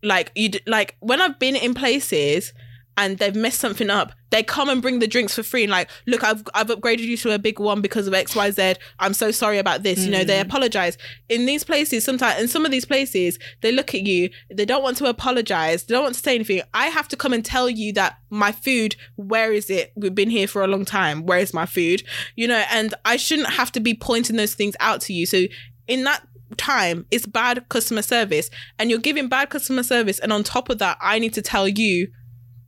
like you like when I've been in places and they've messed something up, they come and bring the drinks for free and like, look, I've I've upgraded you to a big one because of X Y Z. I'm so sorry about this. You know, they mm. apologize in these places. Sometimes in some of these places, they look at you, they don't want to apologize, they don't want to say anything. I have to come and tell you that my food, where is it? We've been here for a long time. Where is my food? You know, and I shouldn't have to be pointing those things out to you. So in that time it's bad customer service and you're giving bad customer service and on top of that i need to tell you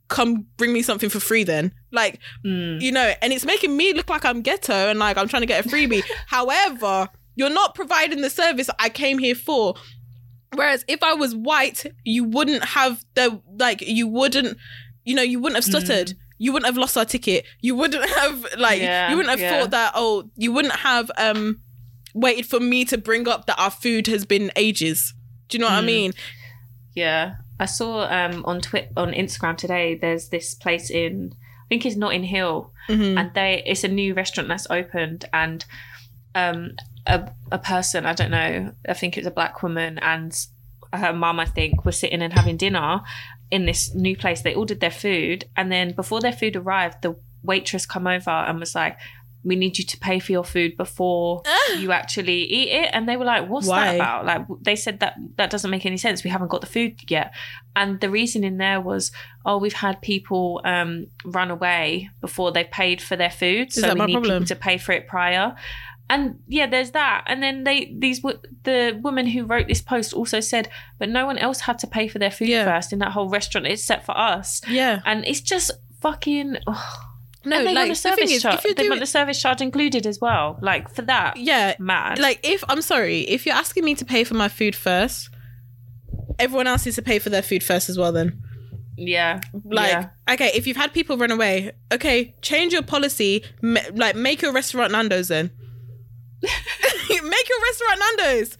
come bring me something for free then. Like Mm. you know and it's making me look like i'm ghetto and like i'm trying to get a freebie. <laughs> However you're not providing the service i came here for. Whereas if i was white you wouldn't have the like you wouldn't you know you wouldn't have stuttered. You wouldn't have lost our ticket. You wouldn't <laughs> have like Yeah, you wouldn't have yeah. thought that oh you wouldn't have um waited for me to bring up that our food has been ages. Do you know what i Mm. mean? Yeah, I saw um on Twitter on Instagram today. There's this place in I think it's Notting Hill, Mhm. and they it's a new restaurant that's opened, and um a a person I don't know I think it was a black woman and her mum I think were sitting and having dinner in this new place. They ordered their food, and then before their food arrived, the waitress come over and was like. We need you to pay for your food before you actually eat it, and they were like, "What's Why? that about?" Like they said that that doesn't make any sense. We haven't got the food yet, and the reason in there was, "Oh, we've had people um, run away before they paid for their food, so that we my need problem? people to pay for it prior." And yeah, there's that. And then they these wo- the woman who wrote this post also said, "But no one else had to pay for their food Yeah. first in that whole restaurant. It's set for us." yeah And it's just fucking. ugh. No and they like want a the service is charge. They want the service charge included as well. Like for that, yeah mad. like if i'm sorry if you're asking me to pay for my food first everyone else needs to pay for their food first as well then yeah, like yeah. okay if you've had people run away okay change your policy ma- like make your restaurant nando's then <laughs> make your restaurant nando's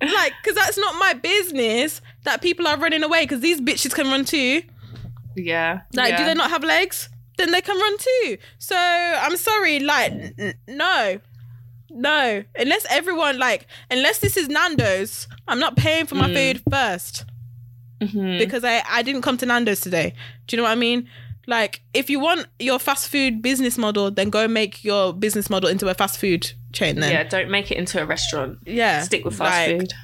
like because that's not my business that people are running away because these bitches can run too Yeah. like yeah. do they not have legs then they can run too so i'm sorry like n- n- no no unless everyone like unless this is nando's i'm not paying for my Mm. food first Mhm. because I, I didn't come to Nando's today. Do you know what I mean? Like, if you want your fast food business model, then go make your business model into a fast food chain. Then, Yeah, don't make it into a restaurant. yeah, Stick with fast like, food.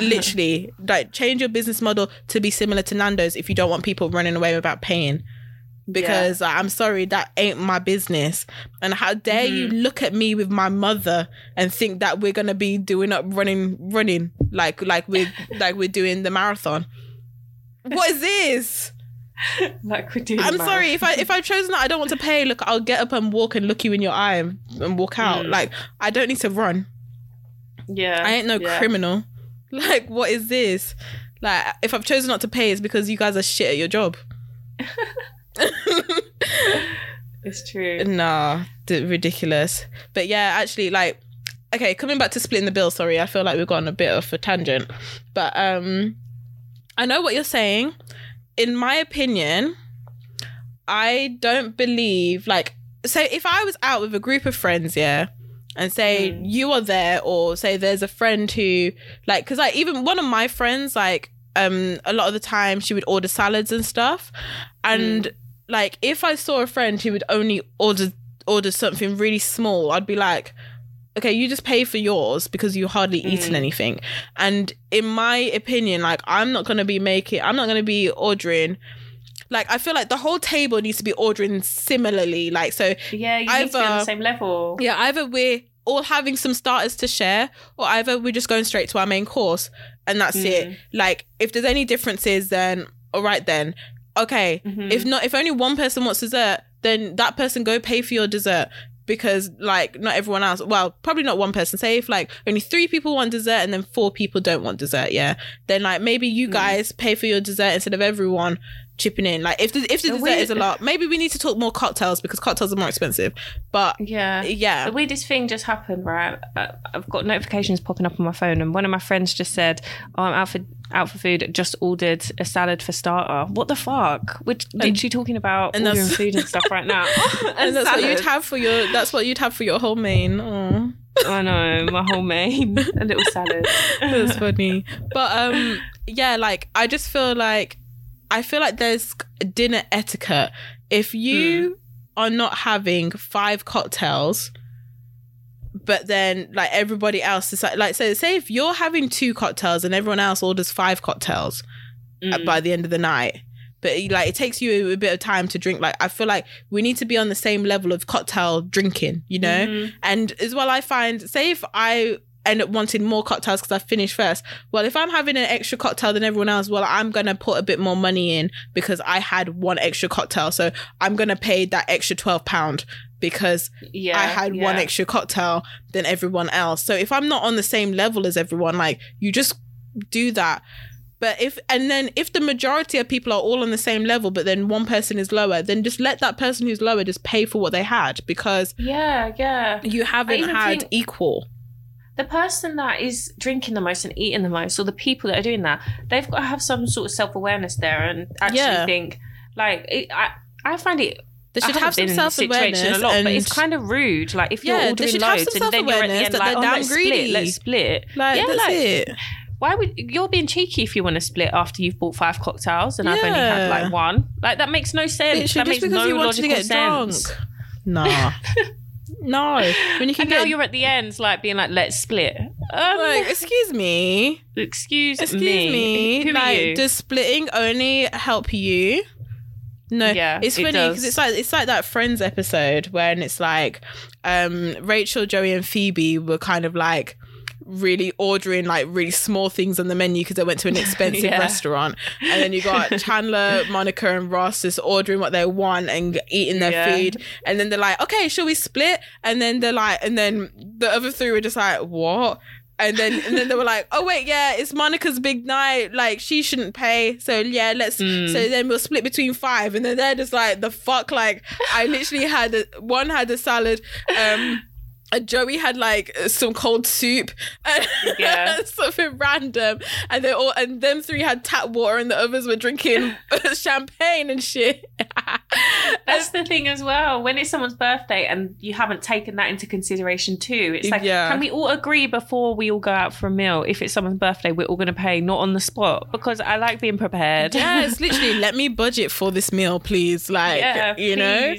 literally, <laughs> like, change your business model to be similar to Nando's if you don't want people running away without paying. Because like, I'm sorry, that ain't my business. And how dare you Mm-hmm. look at me with my mother and think that we're gonna be doing up running, running like like we're <laughs> like we're doing the marathon. What is this? <laughs> like we're doing. I'm math. sorry if I if I've chosen that I don't want to pay. Look, I'll get up and walk and look you in your eye and, and walk out. Mm. Like I don't need to run. Yeah, I ain't no yeah. criminal. <laughs> Like what is this? Like if I've chosen not to pay, it's because you guys are shit at your job. <laughs> It's true. Nah, d- ridiculous. But yeah, actually, like, okay, coming back to splitting the bill. Sorry, I feel like we've gone a bit of a tangent, but um, I know what you're saying. In my opinion, I don't believe like so. If I was out with a group of friends, yeah. And say Mm. you are there, or say there's a friend who, like, because like even one of my friends, like, um, a lot of the time she would order salads and stuff, and like if I saw a friend who would only order order something really small, I'd be like, okay, you just pay for yours because you hardly eaten Mm. anything. And in my opinion, like I'm not gonna be making, I'm not gonna be ordering. Like I feel like the whole table needs to be ordering similarly. Like so, Yeah, you need to be on Either- the same level. yeah, either we're all having some starters to share, or either we're just going straight to our main course and that's it. Mm. Like if there's any differences, then all right then. Okay, Mhm. if not, if only one person wants dessert, then that person go pay for your dessert because like not everyone else. Well, probably not one person. Say if like only three people want dessert and then four people don't want dessert, yeah. Then like maybe you Mm. guys pay for your dessert instead of everyone chipping in. Like if the if the The dessert weird- is a lot, maybe we need to talk more cocktails because cocktails are more expensive. But yeah. yeah, The weirdest thing just happened, right? Uh, I've got notifications popping up on my phone, and one of my friends just said, "Oh, I'm out for out for food. Just ordered a salad for starter. What the fuck? We're literally talking about and ordering food and stuff right now. <laughs> <laughs> and that's what you'd have for your that's what you'd have for your whole main. Oh. I know my whole main, a little salad. <laughs> That's funny. But um yeah, like I just feel like I feel like there's dinner etiquette. If you are not having five cocktails, but then like everybody else is like, like so say if you're having two cocktails and everyone else orders five cocktails Mm. by the end of the night. But like it takes you a bit of time to drink. Like I feel like we need to be on the same level of cocktail drinking, you know? Mhm. And as well, I find, say if I end up wanting more cocktails because I finished first, well, if I'm having an extra cocktail than everyone else, well, I'm going to put a bit more money in because I had one extra cocktail. So I'm going to pay that extra £12 because Yeah, I had one extra cocktail than everyone else. So if I'm not on the same level as everyone, like you just do that. But if and then if the majority of people are all on the same level, but then one person is lower, then just let that person who's lower just pay for what they had because Yeah, yeah. you haven't had think- equal. The person that is drinking the most and eating the most, or the people that are doing that, they've got to have some sort of self awareness there and actually Yeah. think like it, I. I find it. They should have some been in this self awareness, a lot, and but it's kind of rude. Like if you're Yeah, should have loads and then you're at the end like, oh, let's greedy. split, let's split. like yeah, that's like it. why would you're being cheeky if you want to split after you've bought five cocktails and I've only had like one? Like that makes no sense. Literally, that makes because no you wanted to logical get sense. drunk. Nah, <laughs> no. When you can And now you're at the end, like being like, "Let's split." Um, like, excuse me, excuse, excuse me. me. Who are like, does splitting only help you? No, Yeah, it's funny because it's like it's like that Friends episode when it's like um Rachel, Joey, and Phoebe were kind of like really ordering like really small things on the menu because they went to an <laughs> expensive Yeah. restaurant, and then you got <laughs> Chandler, Monica, and Ross just ordering what they want and eating their Yeah. food, and then they're like, okay, shall we split? And then they're like, and then the other three were just like, what? And then and then they were like, oh wait, yeah, it's Monica's big night. Like she shouldn't pay. So yeah, let's Mm. so then we'll split between five. And then they're just like, the fuck? Like I literally had a, one had a salad. Um and Joey had like some cold soup and <laughs> Yeah. something random. And they all and them three had tap water and the others were drinking <laughs> <laughs> champagne and shit. That's the thing as well. When it's someone's birthday and you haven't taken that into consideration too, it's like, Yeah. can we all agree before we all go out for a meal? If it's someone's birthday, we're all going to pay, not on the spot, because I like being prepared. yeah, it's literally let me budget for this meal, please. Like Yeah, you know?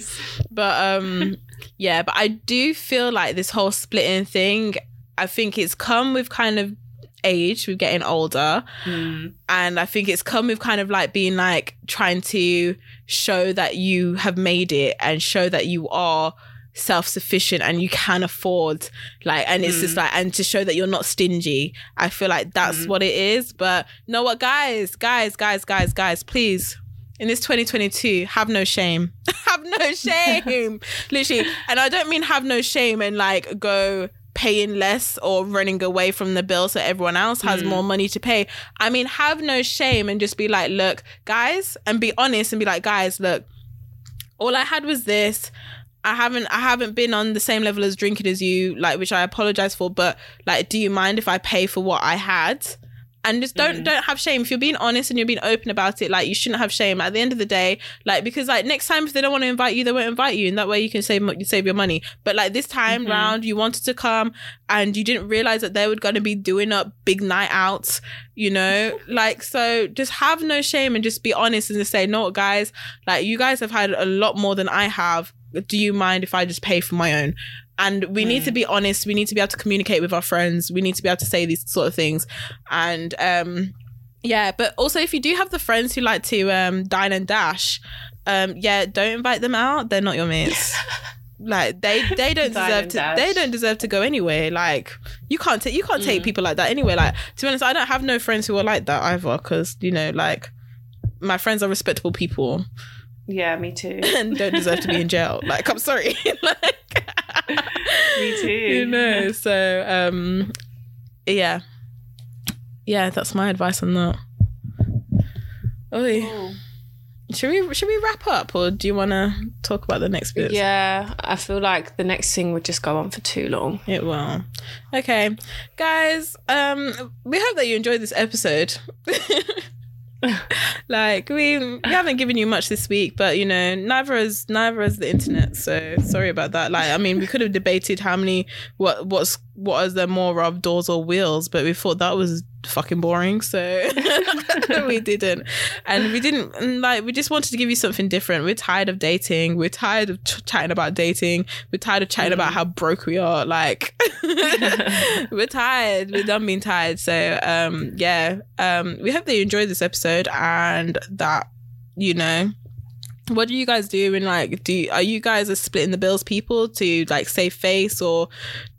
But um yeah, but I do feel like this whole splitting thing, I think it's come with kind of age, with getting older. Mm. And I think it's come with kind of like being like trying to show that you have made it and show that you are self-sufficient and you can afford like and it's just like and to show that you're not stingy i feel like that's Mm. what it is but you know what guys guys guys guys guys please in this 2022, have no shame. <laughs> have no shame. Literally. And I don't mean have no shame and like go paying less or running away from the bill so everyone else has Mm. more money to pay. I mean, have no shame and just be like, look, guys, and be honest and be like, guys, look, all I had was this. I haven't I haven't been on the same level as drinking as you, like which I apologize for, but like do you mind if I pay for what I had? And just don't Mm. don't have shame. If you're being honest and you're being open about it, like you shouldn't have shame. At the end of the day, like because like next time if they don't want to invite you, they won't invite you, and that way you can save you save your money. But like this time Mhm. round, you wanted to come and you didn't realize that they were going to be doing up big night outs, you know, <laughs> like so just have no shame and just be honest and just say, no, guys, like you guys have had a lot more than I have. Do you mind if I just pay for my own? And we need Mm. to be honest. We need to be able to communicate with our friends. We need to be able to say these sort of things. And um, yeah, but also if you do have the friends who like to um, dine and dash, um, yeah, don't invite them out. They're not your mates. <laughs> like they they don't deserve to dash. they don't deserve to go anywhere. Like you can't take you can't take Mm. people like that anyway. Like to be honest, I don't have no friends who are like that either. Because you know, like my friends are respectable people Yeah, me too. <laughs> and don't deserve to be in jail. Like I'm sorry. <laughs> like, <laughs> Me too. You know. So um, yeah, yeah. That's my advice on that. Oi. Cool. Should we should we wrap up or do you want to talk about the next bit? Yeah, I feel like the next thing would just go on for too long. It will. Okay, guys. Um, we hope that you enjoyed this episode. <laughs> <laughs> like we, we haven't given you much this week, but you know, neither has neither has the internet. So sorry about that. Like, I mean, we could have debated how many what what's what is there more of doors or wheels, but we thought that was fucking boring, so <laughs> <laughs> we didn't. And we didn't and, like we just wanted to give you something different. We're tired of dating. We're tired of ch- chatting about dating. We're tired of chatting about how broke we are. Like <laughs> <laughs> we're tired. We're done being tired. So um yeah. Um we hope that you enjoyed this episode and that you know what do you guys do and like do you, are you guys a splitting the bills people to like save face or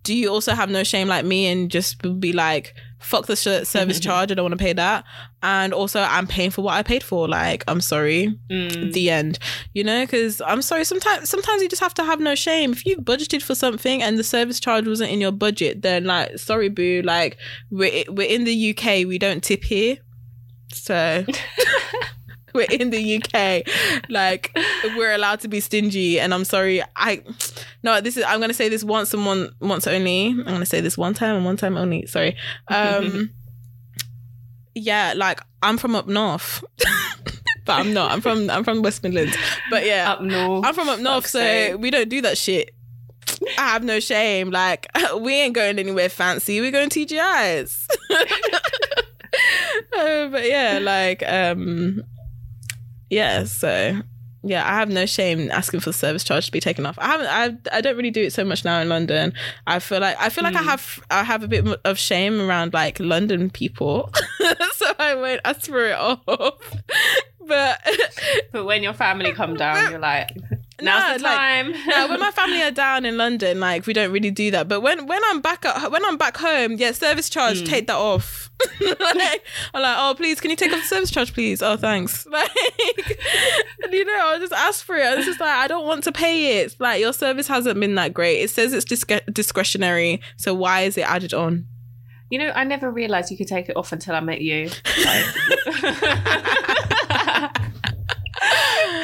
do you also have no shame like me and just be like fuck the service <laughs> charge i don't want to pay that. And also i'm paying for what i paid for like i'm sorry. Mm. the end. You know because i'm sorry sometimes sometimes you just have to have no shame. If you've budgeted for something and the service charge wasn't in your budget then like sorry boo like we're, we're in the uk we don't tip here. So <laughs> we're <laughs> in the uk like we're allowed to be stingy and i'm sorry i no this is i'm gonna say this once and one once only i'm gonna say this one time and one time only sorry um <laughs> yeah like i'm from up north <laughs> but i'm not i'm from i'm from west midlands but yeah Up north. i'm from up north so sake. we don't do that shit I have no shame. Like we ain't going anywhere fancy. We're going TGI's. Uh, but yeah, like um yeah, so yeah, I have no shame asking for the service charge to be taken off. I haven't I I don't really do it so much now in London. I feel like I feel like I Mm. have I have a bit of shame around like London people. <laughs> so I won't ask for it off. <laughs> But But when your family come down, you're like, <laughs> No, now's the like- time. no, when my <laughs> family are down in London, like we don't really do that. But when when I'm back at when I'm back home, yeah, service charge, Mm. take that off. <laughs> like, I'm like, oh please, can you take off the service charge, please? Oh thanks. <laughs> Like, and, you know, I'll just ask for it. It's just like I don't want to pay it. It's like your service hasn't been that great. It says it's disc- discretionary, so why is it added on? You know, I never realized you could take it off until I met you. you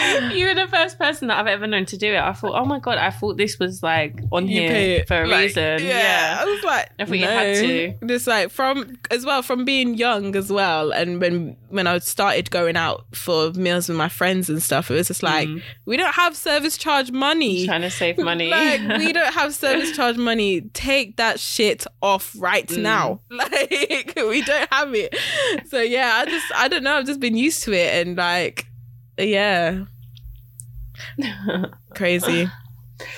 <laughs> were the first person that I've ever known to do it. I thought, oh my god, I thought this was like on You here for a Like, reason. Yeah. Yeah. I was like, I thought you had to. Just like from as well from being young as well, and when when I started going out for meals with my friends and stuff, it was just like Mm. we don't have service charge money. Trying to save <laughs> money. like we <laughs> don't have service charge money. Take that shit off right Mm. now. Like we don't have it. So yeah, I just I don't know. I've just been used to it, and like yeah, <laughs> crazy.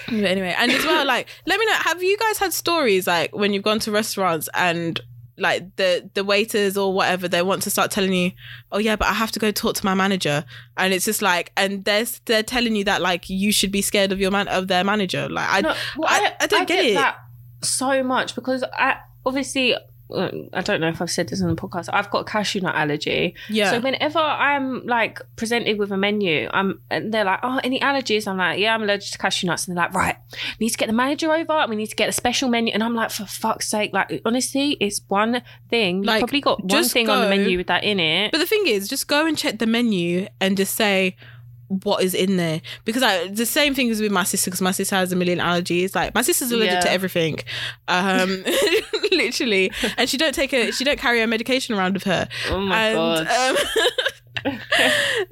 But anyway, and as well, like, let me know. Have you guys had stories like when you've gone to restaurants and like the the waiters or whatever they want to start telling you, oh yeah, but I have to go talk to my manager, and it's just like, and they're they're telling you that like you should be scared of your man of their manager. Like I No, well, I- I don't get it. that so much because I obviously Uh, I don't know if I've said this on the podcast. I've got cashew nut allergy. Yeah. So whenever I'm like presented with a menu, I'm and they're like, "Oh, any allergies?" I'm like, "Yeah, I'm allergic to cashew nuts." And they're like, "Right, we need to get the manager over. And We need to get a special menu." And I'm like, "For fuck's sake!" Like honestly, it's one thing. You've Like, probably got one just thing on the menu with that in it. But the thing is, just go and check the menu and just say what is in there. Because I, the same thing is with my sister, because my sister has a million allergies. Like my sister's allergic Yeah. to everything, um, <laughs> literally, and she don't take a she don't carry her medication around with her. oh my and, god. Um, <laughs>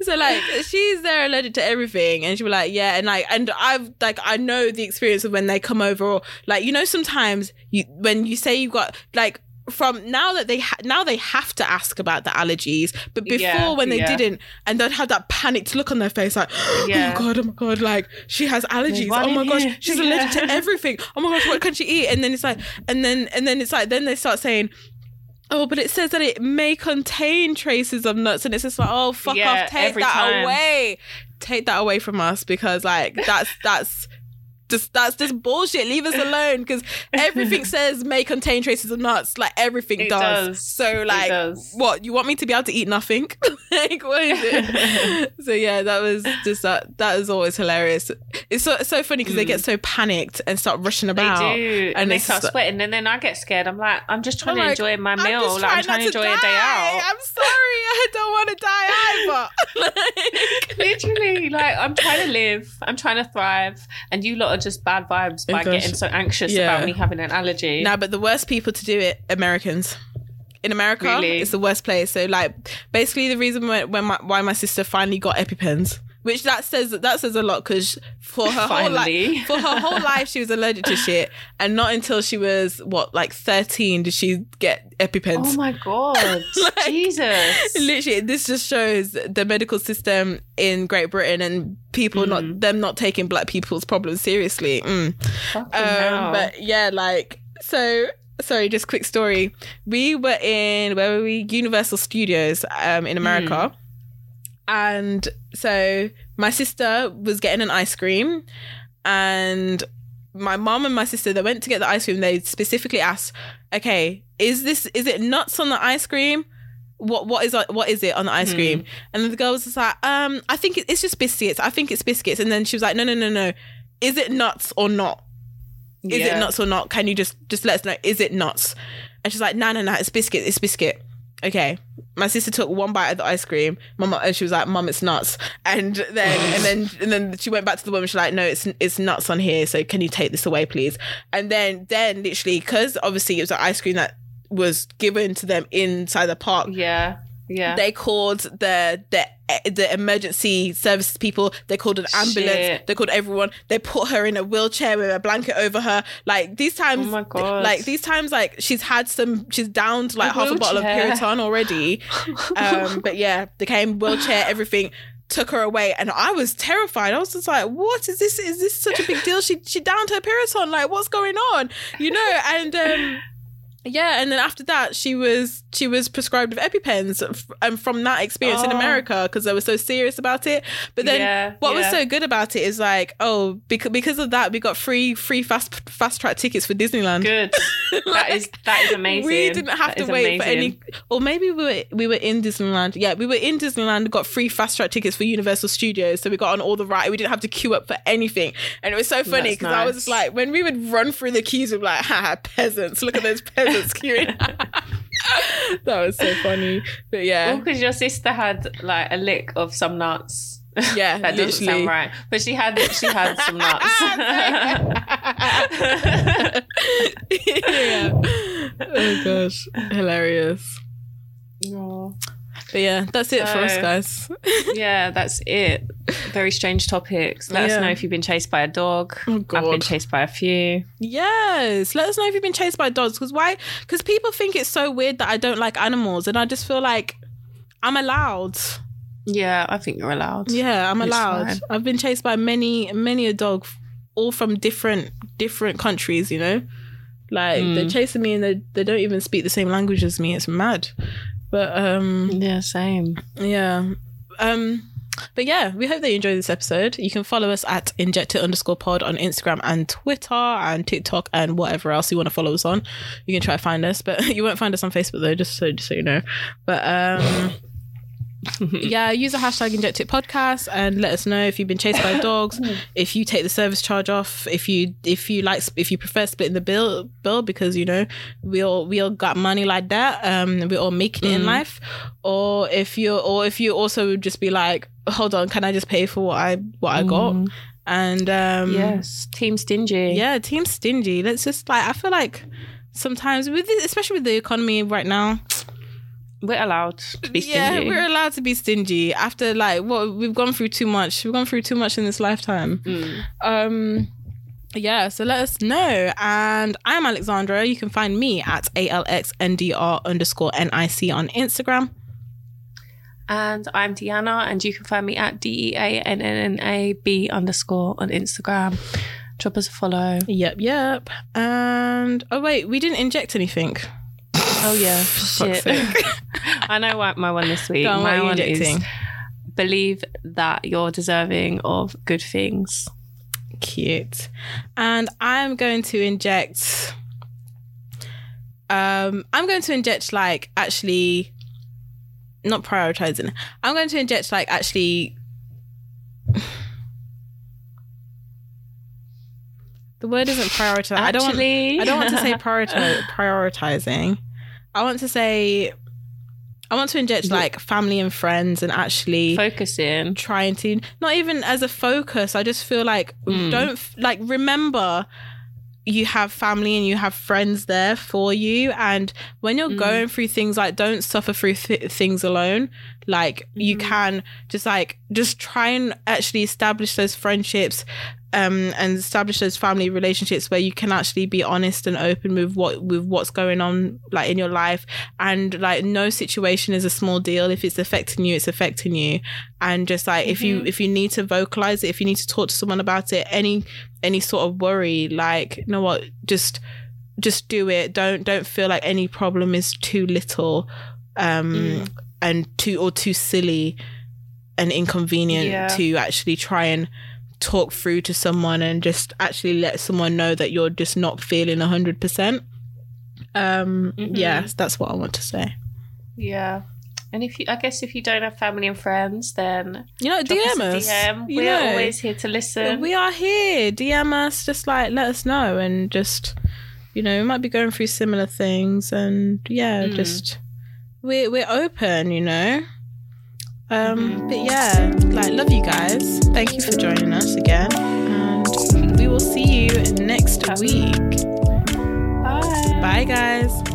so like she's there allergic to everything and she was like yeah and like and i've like i know the experience of when they come over or like you know sometimes you when you say you've got like from now that they ha- now they have to ask about the allergies but before Yeah, when they yeah. didn't and they'd have that panicked look on their face like Yeah. <gasps> oh my god oh my god like she has allergies one oh my gosh here. she's <laughs> allergic to everything oh my gosh what can she eat and then it's like and then and then it's like then they start saying Oh, but it says that it may contain traces of nuts, and it's just like, oh, fuck off, take that time. away, take that away from us because like that's that's just that's just bullshit. Leave us alone because everything <laughs> says may contain traces of nuts, like everything does. does. So like, does. what you want me to be able to eat nothing? <laughs> like what is it? <laughs> so yeah, that was just that. That is always hilarious. It's so so funny because they get so panicked and start rushing Mm. They about. do, and, and they start sweating, and then I get scared. I'm like, I'm just trying I'm to like, enjoy my I'm meal. just like I'm trying trying to enjoy die. a day out. I'm sorry, I don't want to die either. Like- Literally, like I'm trying to live, I'm trying to thrive, and you lot are just bad vibes by getting so anxious Yeah. about me having an allergy. No, but the worst people to do it, Americans. In America, Really? it's the worst place. So, like, basically, the reason when, when my, why my sister finally got EpiPens, which that says that says a lot because for her whole life, <laughs> for her whole life, she was allergic to shit, and not until she was what like thirteen did she get EpiPens. Oh my god, <laughs> Like, Jesus! Literally, this just shows the medical system in Great Britain and people not them not taking black people's problems seriously. Mm. Um, but yeah, like so. Sorry, just quick story. We were in where were we? Universal Studios, um, in America, and so my sister was getting an ice cream, and my mom and my sister they went to get the ice cream. They specifically asked, "Okay, is this is it nuts on the ice cream?" What what is what is it on the ice cream? And the girl was just like, um, I think it's just biscuits. I think it's biscuits. And then she was like, no, no, no, no. Is it nuts or not? is Yeah. it nuts or not? Can you just just let us know? Is it nuts? And she's like, no, no, no, it's biscuit, it's biscuit. Okay. My sister took one bite of the ice cream. Mama and she was like, Mum, it's nuts. And then and then and then she went back to the woman. She's like, No, it's it's nuts on here. So can you take this away, please? And then then literally, because obviously it was an ice cream that was given to them inside the park Yeah, yeah. they called the the the emergency services people. They called an ambulance. Shit. They called everyone. They put her in a wheelchair with a blanket over her. Like these times, Oh my God. like these times, like she's had some. She's downed like A half a bottle of wheelchair. Piriton already. <laughs> um, but yeah, they came wheelchair, everything. Took her away, and I was terrified. I was just like, "What is this? Is this such a big deal?" She she downed her Piriton. Like, what's going on? You know? And um, yeah, and then after that, she was she was prescribed with EpiPens, and um, from that experience in Oh. America, because they were so serious about it. But then, Yeah, what was so good about it is like, oh, because because of that, we got free free fast fast track tickets for Disneyland. Good. <laughs> that is that is amazing. We didn't have That to wait for any, or maybe we were we were in Disneyland. Yeah, we were in Disneyland. Got free fast track tickets for Universal Studios, so we got on all the ride. We didn't have to queue up for anything, and it was so funny because I was just like, when we would run through the queues, we'd be like, haha, peasants! Look at those peasants queuing. <laughs> <laughs> that was so funny, but yeah, because your sister had like a lick of some nuts. yeah, <laughs> that doesn't literally. sound right, but she had she had some nuts. <laughs> yeah. Oh gosh, hilarious. Oh. But yeah, that's it for us, guys. <laughs> yeah, that's it. Very strange topics. Let Yeah. us know if you've been chased by a dog. Oh, I've been chased by a few. Yes, let us know if you've been chased by dogs. Because why? Because people think it's so weird that I don't like animals, and I just feel like I'm allowed. Yeah, I think you're allowed. Yeah, I'm It's allowed. fine. I've been chased by many, many a dog, all from different, different countries. You know, like Mm. they're chasing me, and they they don't even speak the same language as me. It's mad. But um, Yeah, same. yeah. Um, but yeah, we hope that you enjoyed this episode. You can follow us at injected underscore pod on Instagram and Twitter and TikTok and whatever else you want to follow us on. You can try to find us, but <laughs> you won't find us on Facebook though, just so just so you know. But um yeah, use the hashtag injected podcast and let us know if you've been chased by dogs, <laughs> if you take the service charge off, if you if you like if you prefer splitting the bill bill because you know we all we all got money like that, um we're all making it in life. Or if you or if you also just be like, hold on, can I just pay for what I what I got? And um Yes, Team Stingy. yeah, team stingy. Let's just like I feel like sometimes with especially with the economy right now, we're allowed to be yeah, stingy. we're allowed to be stingy after like what we've gone through too much. We've gone through too much in this lifetime. Mm. Um yeah, so let us know. And I'm Alexandra. You can find me at ALXNDR underscore NIC on Instagram. And I'm Deanna, and you can find me at D E A N N N A B underscore on Instagram. Drop us a follow. Yep, yep. And oh wait, we didn't inject anything. Oh yeah, <sighs> shit. <laughs> I know what my one this week. On, my one is believe that you're deserving of good things. Cute. And I'm going to inject um I'm going to inject like actually not prioritizing. I'm going to inject like actually <sighs> The word isn't prioritize. I don't want I don't want to say <laughs> prioritize, prioritizing. I want to say I want to inject like family and friends and actually Focusing. trying to not even as a focus i just feel like hmm. don't like remember you have family and you have friends there for you. And when you're hmm. going through things like don't suffer through th- things alone. Like you hmm. can just like just try and actually establish those friendships um and establish those family relationships where you can actually be honest and open with what with what's going on like in your life. And like no situation is a small deal. If it's affecting you it's affecting you. And just like if you if you need to vocalize it if you need to talk to someone about it any any sort of worry like you know what just just do it. Don't don't feel like any problem is too little um and too or too silly and inconvenient Yeah. to actually try and talk through to someone and just actually let someone know that you're just not feeling 100% um yes that's what i want to say Yeah. And if you, I guess if you don't have family and friends, then you know dm us us DM. you We're always here to listen. we are here dm us just like let us know and just you know we might be going through similar things and yeah Mm. just we're we're open you know um but yeah like love you guys. Thank you for joining us again. And we will see you next week. Bye. bye guys